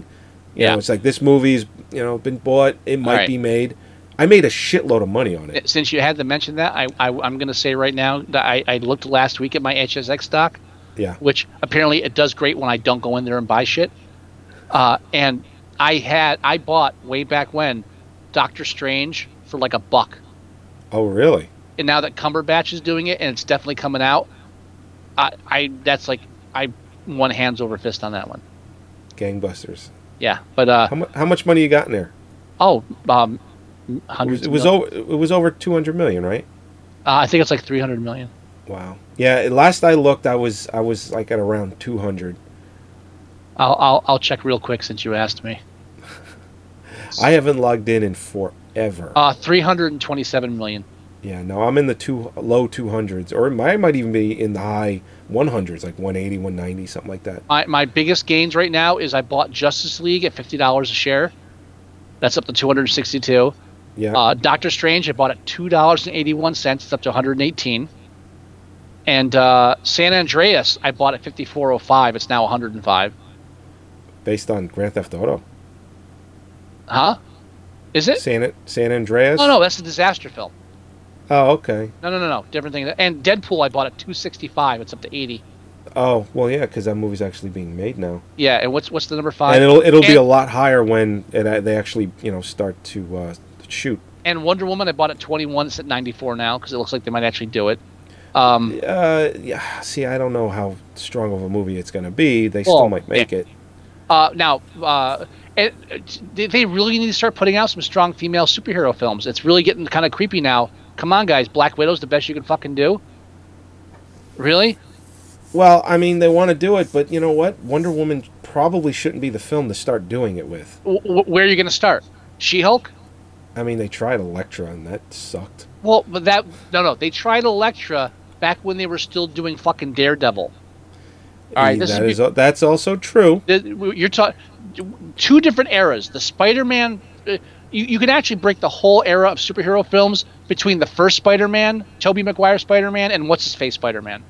You Yeah. know, it's like this movie's you know been bought. It might right. be made. I made a shitload of money on it. Since you had to mention that, I, I I'm gonna say right now that I, I looked last week at my HSX stock. Yeah. which apparently it does great when I don't go in there and buy shit. Uh, and I had I bought way back when Doctor Strange for like a buck, Oh really? and now that Cumberbatch is doing it and it's definitely coming out, I, I that's like I won hands over fist on that one. Gangbusters. Yeah, but uh, How, mu- how much money you got in there? oh, um, It was, hundreds. it was over. It was over two hundred million, right? Uh, I think it's like three hundred million. Wow. Yeah. Last I looked, I was I was like at around two hundred. I'll, I'll I'll check real quick since you asked me. (laughs) I haven't logged in in forever. Uh, three hundred and twenty-seven million. Yeah. No, I'm in the two low two hundreds, or I might even be in the high one hundreds, like 180, 190, something like that. My, my biggest gains right now is I bought Justice League at fifty dollars a share. That's up to two hundred sixty-two. Yeah. Uh, Doctor Strange, I bought at two dollars and eighty-one cents. It's up to one hundred eighteen. And uh, San Andreas, I bought at fifty-four oh five. It's now one hundred and five. based on Grand Theft Auto. Huh? Is it? San San Andreas. Oh no, that's a disaster film. Oh, okay. No, no, no, no, different thing. And Deadpool, I bought at two sixty-five. It's up to eighty. Oh, well, yeah, because that movie's actually being made now, Yeah, and what's what's the number five? and it'll it'll be a lot higher when it, they actually you know start to uh, shoot. And Wonder Woman, I bought at twenty-one. It's at ninety-four now because it looks like they might actually do it. Um, Uh, yeah. See, I don't know how strong of a movie it's going to be. They Well, still might make it. Uh, now, uh, it, they- they really need to start putting out some strong female superhero films. It's really getting kind of creepy now. Come on, guys. Black Widow's the best you can fucking do. Really? Well, I mean, they want to do it, but you know what? Wonder Woman probably shouldn't be the film to start doing it with. W- where are you going to start? She-Hulk? I mean, they tried Elektra, and that sucked. Well, but that no, no. They tried Elektra back when they were still doing fucking Daredevil. All right, That is, is that's also true. you're talking two different eras. The Spider-Man. uh, You, you can actually break the whole era of superhero films between the first Spider-Man, Tobey Maguire Spider-Man, and what's his face Spider-Man.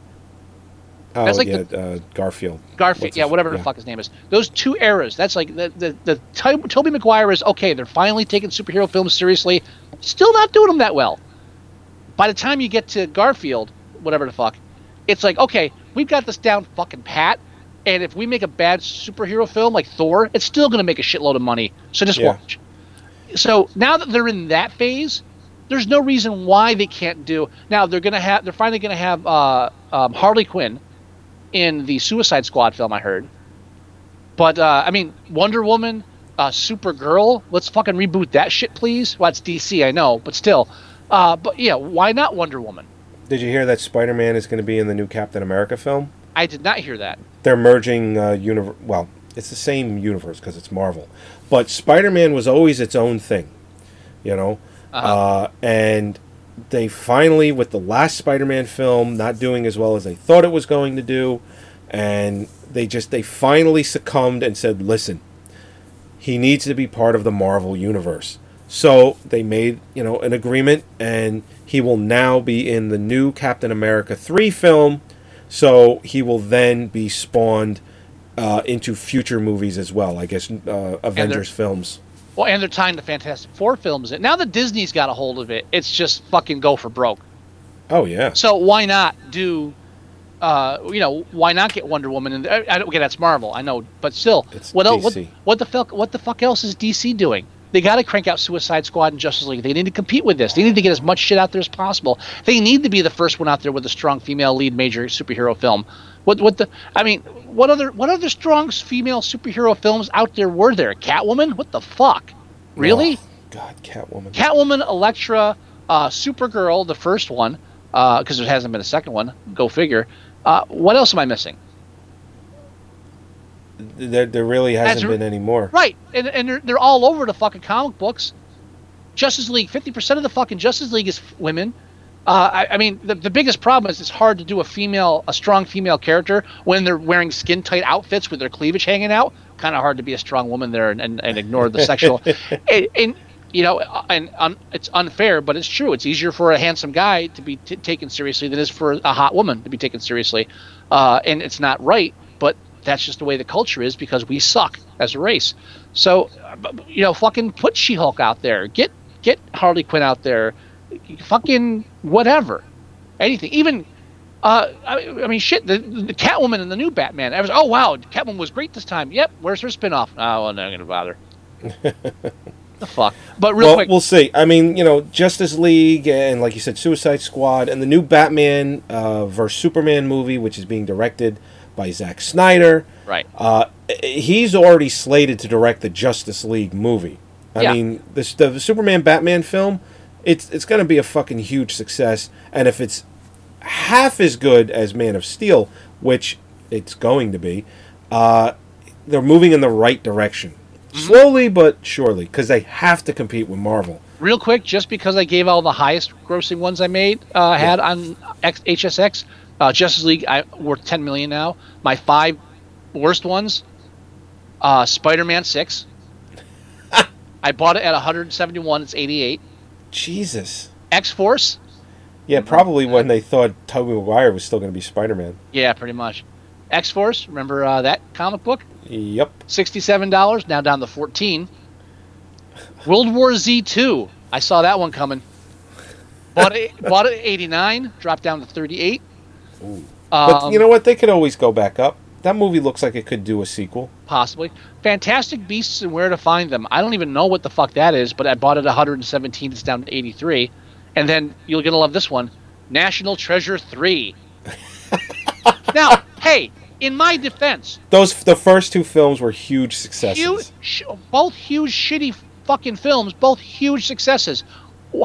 Oh, That's like yeah, the- uh, Garfield. Garfield, What's yeah, his- whatever the fuck his name is. Those two eras. That's like the the the to- Tobey Maguire is okay. They're finally taking superhero films seriously. Still not doing them that well. By the time you get to Garfield, whatever the fuck, it's like okay, we've got this down fucking pat. And if we make a bad superhero film like Thor, it's still going to make a shitload of money. So just Yeah. watch. So now that they're in that phase, there's no reason why they can't do. Now they're to have. They're finally going to have uh, um, Harley Quinn in the Suicide Squad film. I heard. But uh, I mean, Wonder Woman, uh, Supergirl. Let's fucking reboot that shit, please. Well, it's DC, I know, but still. Uh, but yeah, why not Wonder Woman? Did you hear that Spider Man is going to be in the new Captain America film? I did not hear that. They're merging uh, universe. Well, it's the same universe because it's Marvel, but Spider Man was always its own thing, you know. Uh-huh. Uh, and they finally, with the last Spider Man film not doing as well as they thought it was going to do, and they just they finally succumbed and said, "Listen, he needs to be part of the Marvel universe." So they made, you know, an agreement and he will now be in the new Captain America 3 film. So he will then be spawned uh, into future movies as well. I guess uh, Avengers films. Well, and they're tying the Fantastic Four films in. Now that Disney's got a hold of it, it's just fucking go for broke. Oh yeah. So why not do, uh, you know, why not get Wonder Woman? And I, I don't okay, that's Marvel, I know, but still, It's what what what the fuck what the fuck else is DC doing? They got to crank out Suicide Squad and Justice League. They need to compete with this. They need to get as much shit out there as possible. They need to be the first one out there with a strong female lead major superhero film. What what the? I mean, what other what other strong female superhero films out there were there? Catwoman? What the fuck? Really? Oh, God, Catwoman. Catwoman, Elektra, uh, Supergirl, the first one, because there hasn't been a second one. Go figure. Uh, what else am I missing? there, there really hasn't As- been any more. Right, and and they're, they're all over the fucking comic books. Justice League, fifty percent of the fucking Justice League is f- women. Uh, I, I mean, the, the biggest problem is it's hard to do a female, a strong female character when they're wearing skin tight outfits with their cleavage hanging out. Kind of hard to be a strong woman there and, and, and ignore the sexual. (laughs) and, and you know, and um, it's unfair, but it's true. It's easier for a handsome guy to be t- taken seriously than it is for a hot woman to be taken seriously, uh, and it's not right. But that's just the way the culture is because we suck as a race. So, uh, you know, fucking put She-Hulk out there. Get get Harley Quinn out there. Fucking whatever, anything. Even, uh, I, I mean, shit. The, the Catwoman and the new Batman. I was, oh wow, Catwoman was great this time. Yep. Where's her spinoff? Oh, well, I'm not gonna bother. (laughs) the fuck. But real well, quick, we'll see. I mean, you know, Justice League and, like you said, Suicide Squad and the new Batman uh, versus Superman movie, which is being directed by Zack Snyder. right? Uh, he's already slated to direct the Justice League movie. I Yeah. mean, this the Superman Batman film, it's it's going to be a fucking huge success. And if it's half as good as Man of Steel, which it's going to be, uh, they're moving in the right direction. Mm-hmm. Slowly but surely, because they have to compete with Marvel. real quick, just because I gave all the highest grossing ones I made uh, had on X- HSX, uh, Justice League I worth 10 million now. My five worst ones, uh, Spider-Man 6. (laughs) I bought it at 171. It's 88. Jesus. X-Force. Yeah, probably when they thought Tobey Maguire was still going to be Spider-Man. Yeah, pretty much. X-Force. Remember uh, that comic book? Yep. Sixty-seven dollars. Now down to fourteen. (laughs) World War Z two. I saw that one coming. Bought it. (laughs) Bought it at eighty-nine. Dropped down to thirty-eight. But Um, you know what? They could always go back up. That movie looks like it could do a sequel. possibly Fantastic Beasts and Where to Find Them. I don't even know what the fuck that is, but I bought it at 117. It's down to 83. And then you're gonna love this one, National Treasure three. (laughs) now, hey, in my defense, Those the first two films were huge successes. huge, sh- both huge shitty fucking films, both huge successes.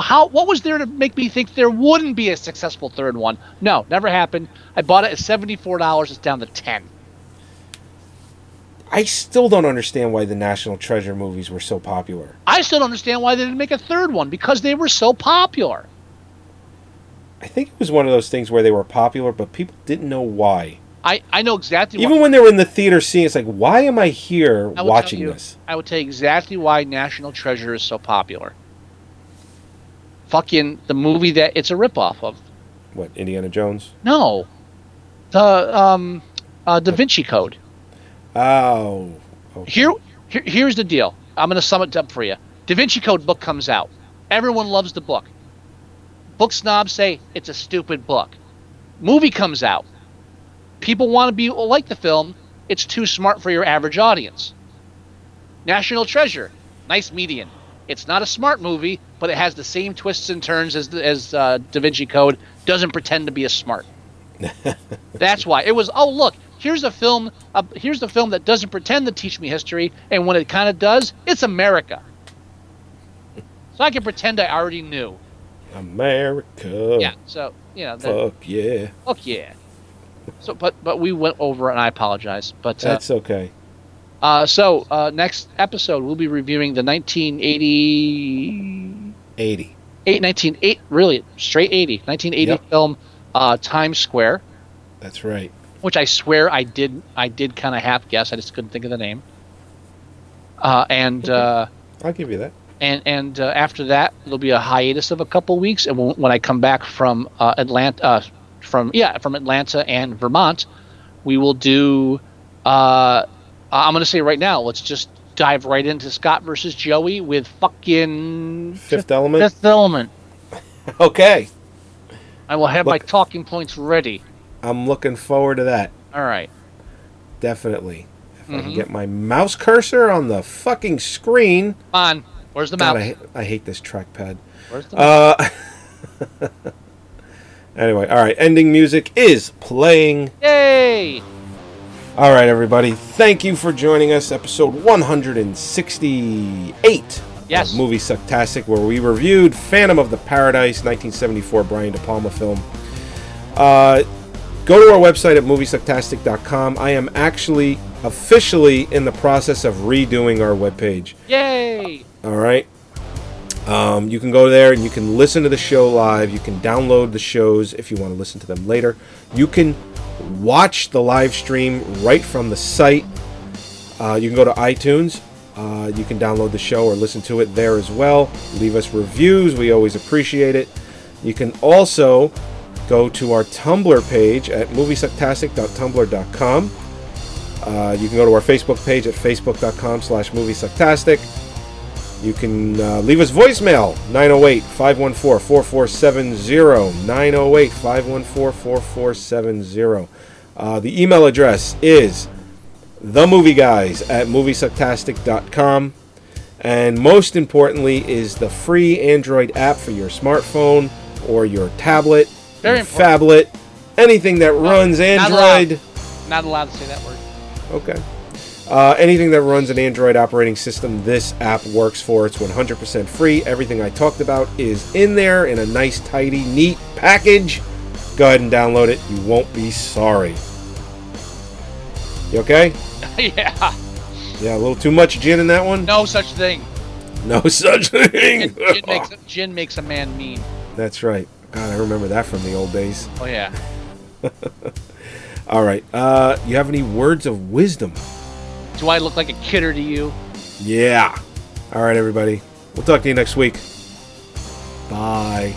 How what was there to make me think there wouldn't be a successful third one? No, never happened. I bought it at seventy four dollars. It's down to ten. I still don't understand why the National Treasure movies were so popular. I still don't understand why they didn't make a third one because they were so popular. I think it was one of those things where they were popular, but people didn't know why. I, I know exactly Even why, when they were in the theater seeing, it's like, why am I here I watching you- this? I will tell you exactly why National Treasure is so popular. Fucking the movie that it's a ripoff of. What Indiana Jones? No, the um, uh, Da Vinci Code. Oh, okay. Here, here, here's the deal. I'm going to sum it up for you. Da Vinci Code book comes out. Everyone loves the book. Book snobs say it's a stupid book. Movie comes out. People want to be like the film. It's too smart for your average audience. National Treasure, nice median. It's not a smart movie, but it has the same twists and turns as as uh, Da Vinci Code. Doesn't pretend to be as smart. (laughs) That's why it was. Oh, look, here's a film. Uh, here's the film that doesn't pretend to teach me history, and when it kind of does, it's America. So I can pretend I already knew. America. Yeah. So you know. That, Fuck yeah. fuck yeah. So, but but we went over, and I apologize. But uh, That's okay. uh, so uh, next episode we'll be reviewing the 1980. 80. Eight, 19, eight, really straight 80 1980 Yep. film uh, Times Square That's right. Which I swear I did I did kind of half guess I just couldn't think of the name uh, and uh, I'll give you that. and and uh, after that there'll be a hiatus of a couple weeks, and when, when I come back from uh, Atlanta, uh, from yeah, from Atlanta and Vermont, we will do. Uh, I'm gonna say right now, let's just dive right into Scott versus Joey with fucking Fifth Element. Fifth Element. (laughs) Okay, I will have my talking points ready. I'm looking forward to that. All right. Definitely. If I Mm-hmm. can get my mouse cursor on the fucking screen. Come on. Where's the God, mouse? I, I hate this trackpad. Where's the mouse? Uh, (laughs) anyway, all right. Ending music is playing. Yay! All right, everybody. Thank you for joining us. Episode 168 Yes. of Movie Sucktastic, where we reviewed Phantom of the Paradise, 1974 Brian De Palma film. Uh, go to our website at moviesucktastic.com. I am actually officially in the process of redoing our webpage. Yay! All right. Um, you can go there and you can listen to the show live. You can download the shows if you want to listen to them later. You can watch the live stream right from the site. Uh, you can go to iTunes. Uh, you can download the show or listen to it there as well. Leave us reviews. We always appreciate it. You can also go to our Tumblr page at moviesucktastic.tumblr.com. Uh, you can go to our Facebook page at facebook.com slash moviesucktastic. You can uh, leave us voicemail 908 514 4470. 908 514 4470. Uh, The email address is themovieguys at moviesucktastic.com. And most importantly, is the free Android app for your smartphone or your tablet, Very important. phablet, anything that runs Not allowed. Android. Not allowed to say that word. Okay. Uh, anything that runs an Android operating system, this app works for. It's 100% free. Everything I talked about is in there in a nice, tidy, neat package. Go ahead and download it. You won't be sorry. You okay? (laughs) yeah. Yeah, a little too much gin in that one? No such thing. No such thing. Gin, gin, makes, (laughs) gin makes a man mean. That's right. God, I remember that from the old days. Oh yeah. (laughs) All right. Uh, you have any words of wisdom? Do I look like a kidder to you? Yeah. All right, everybody. We'll talk to you next week. Bye.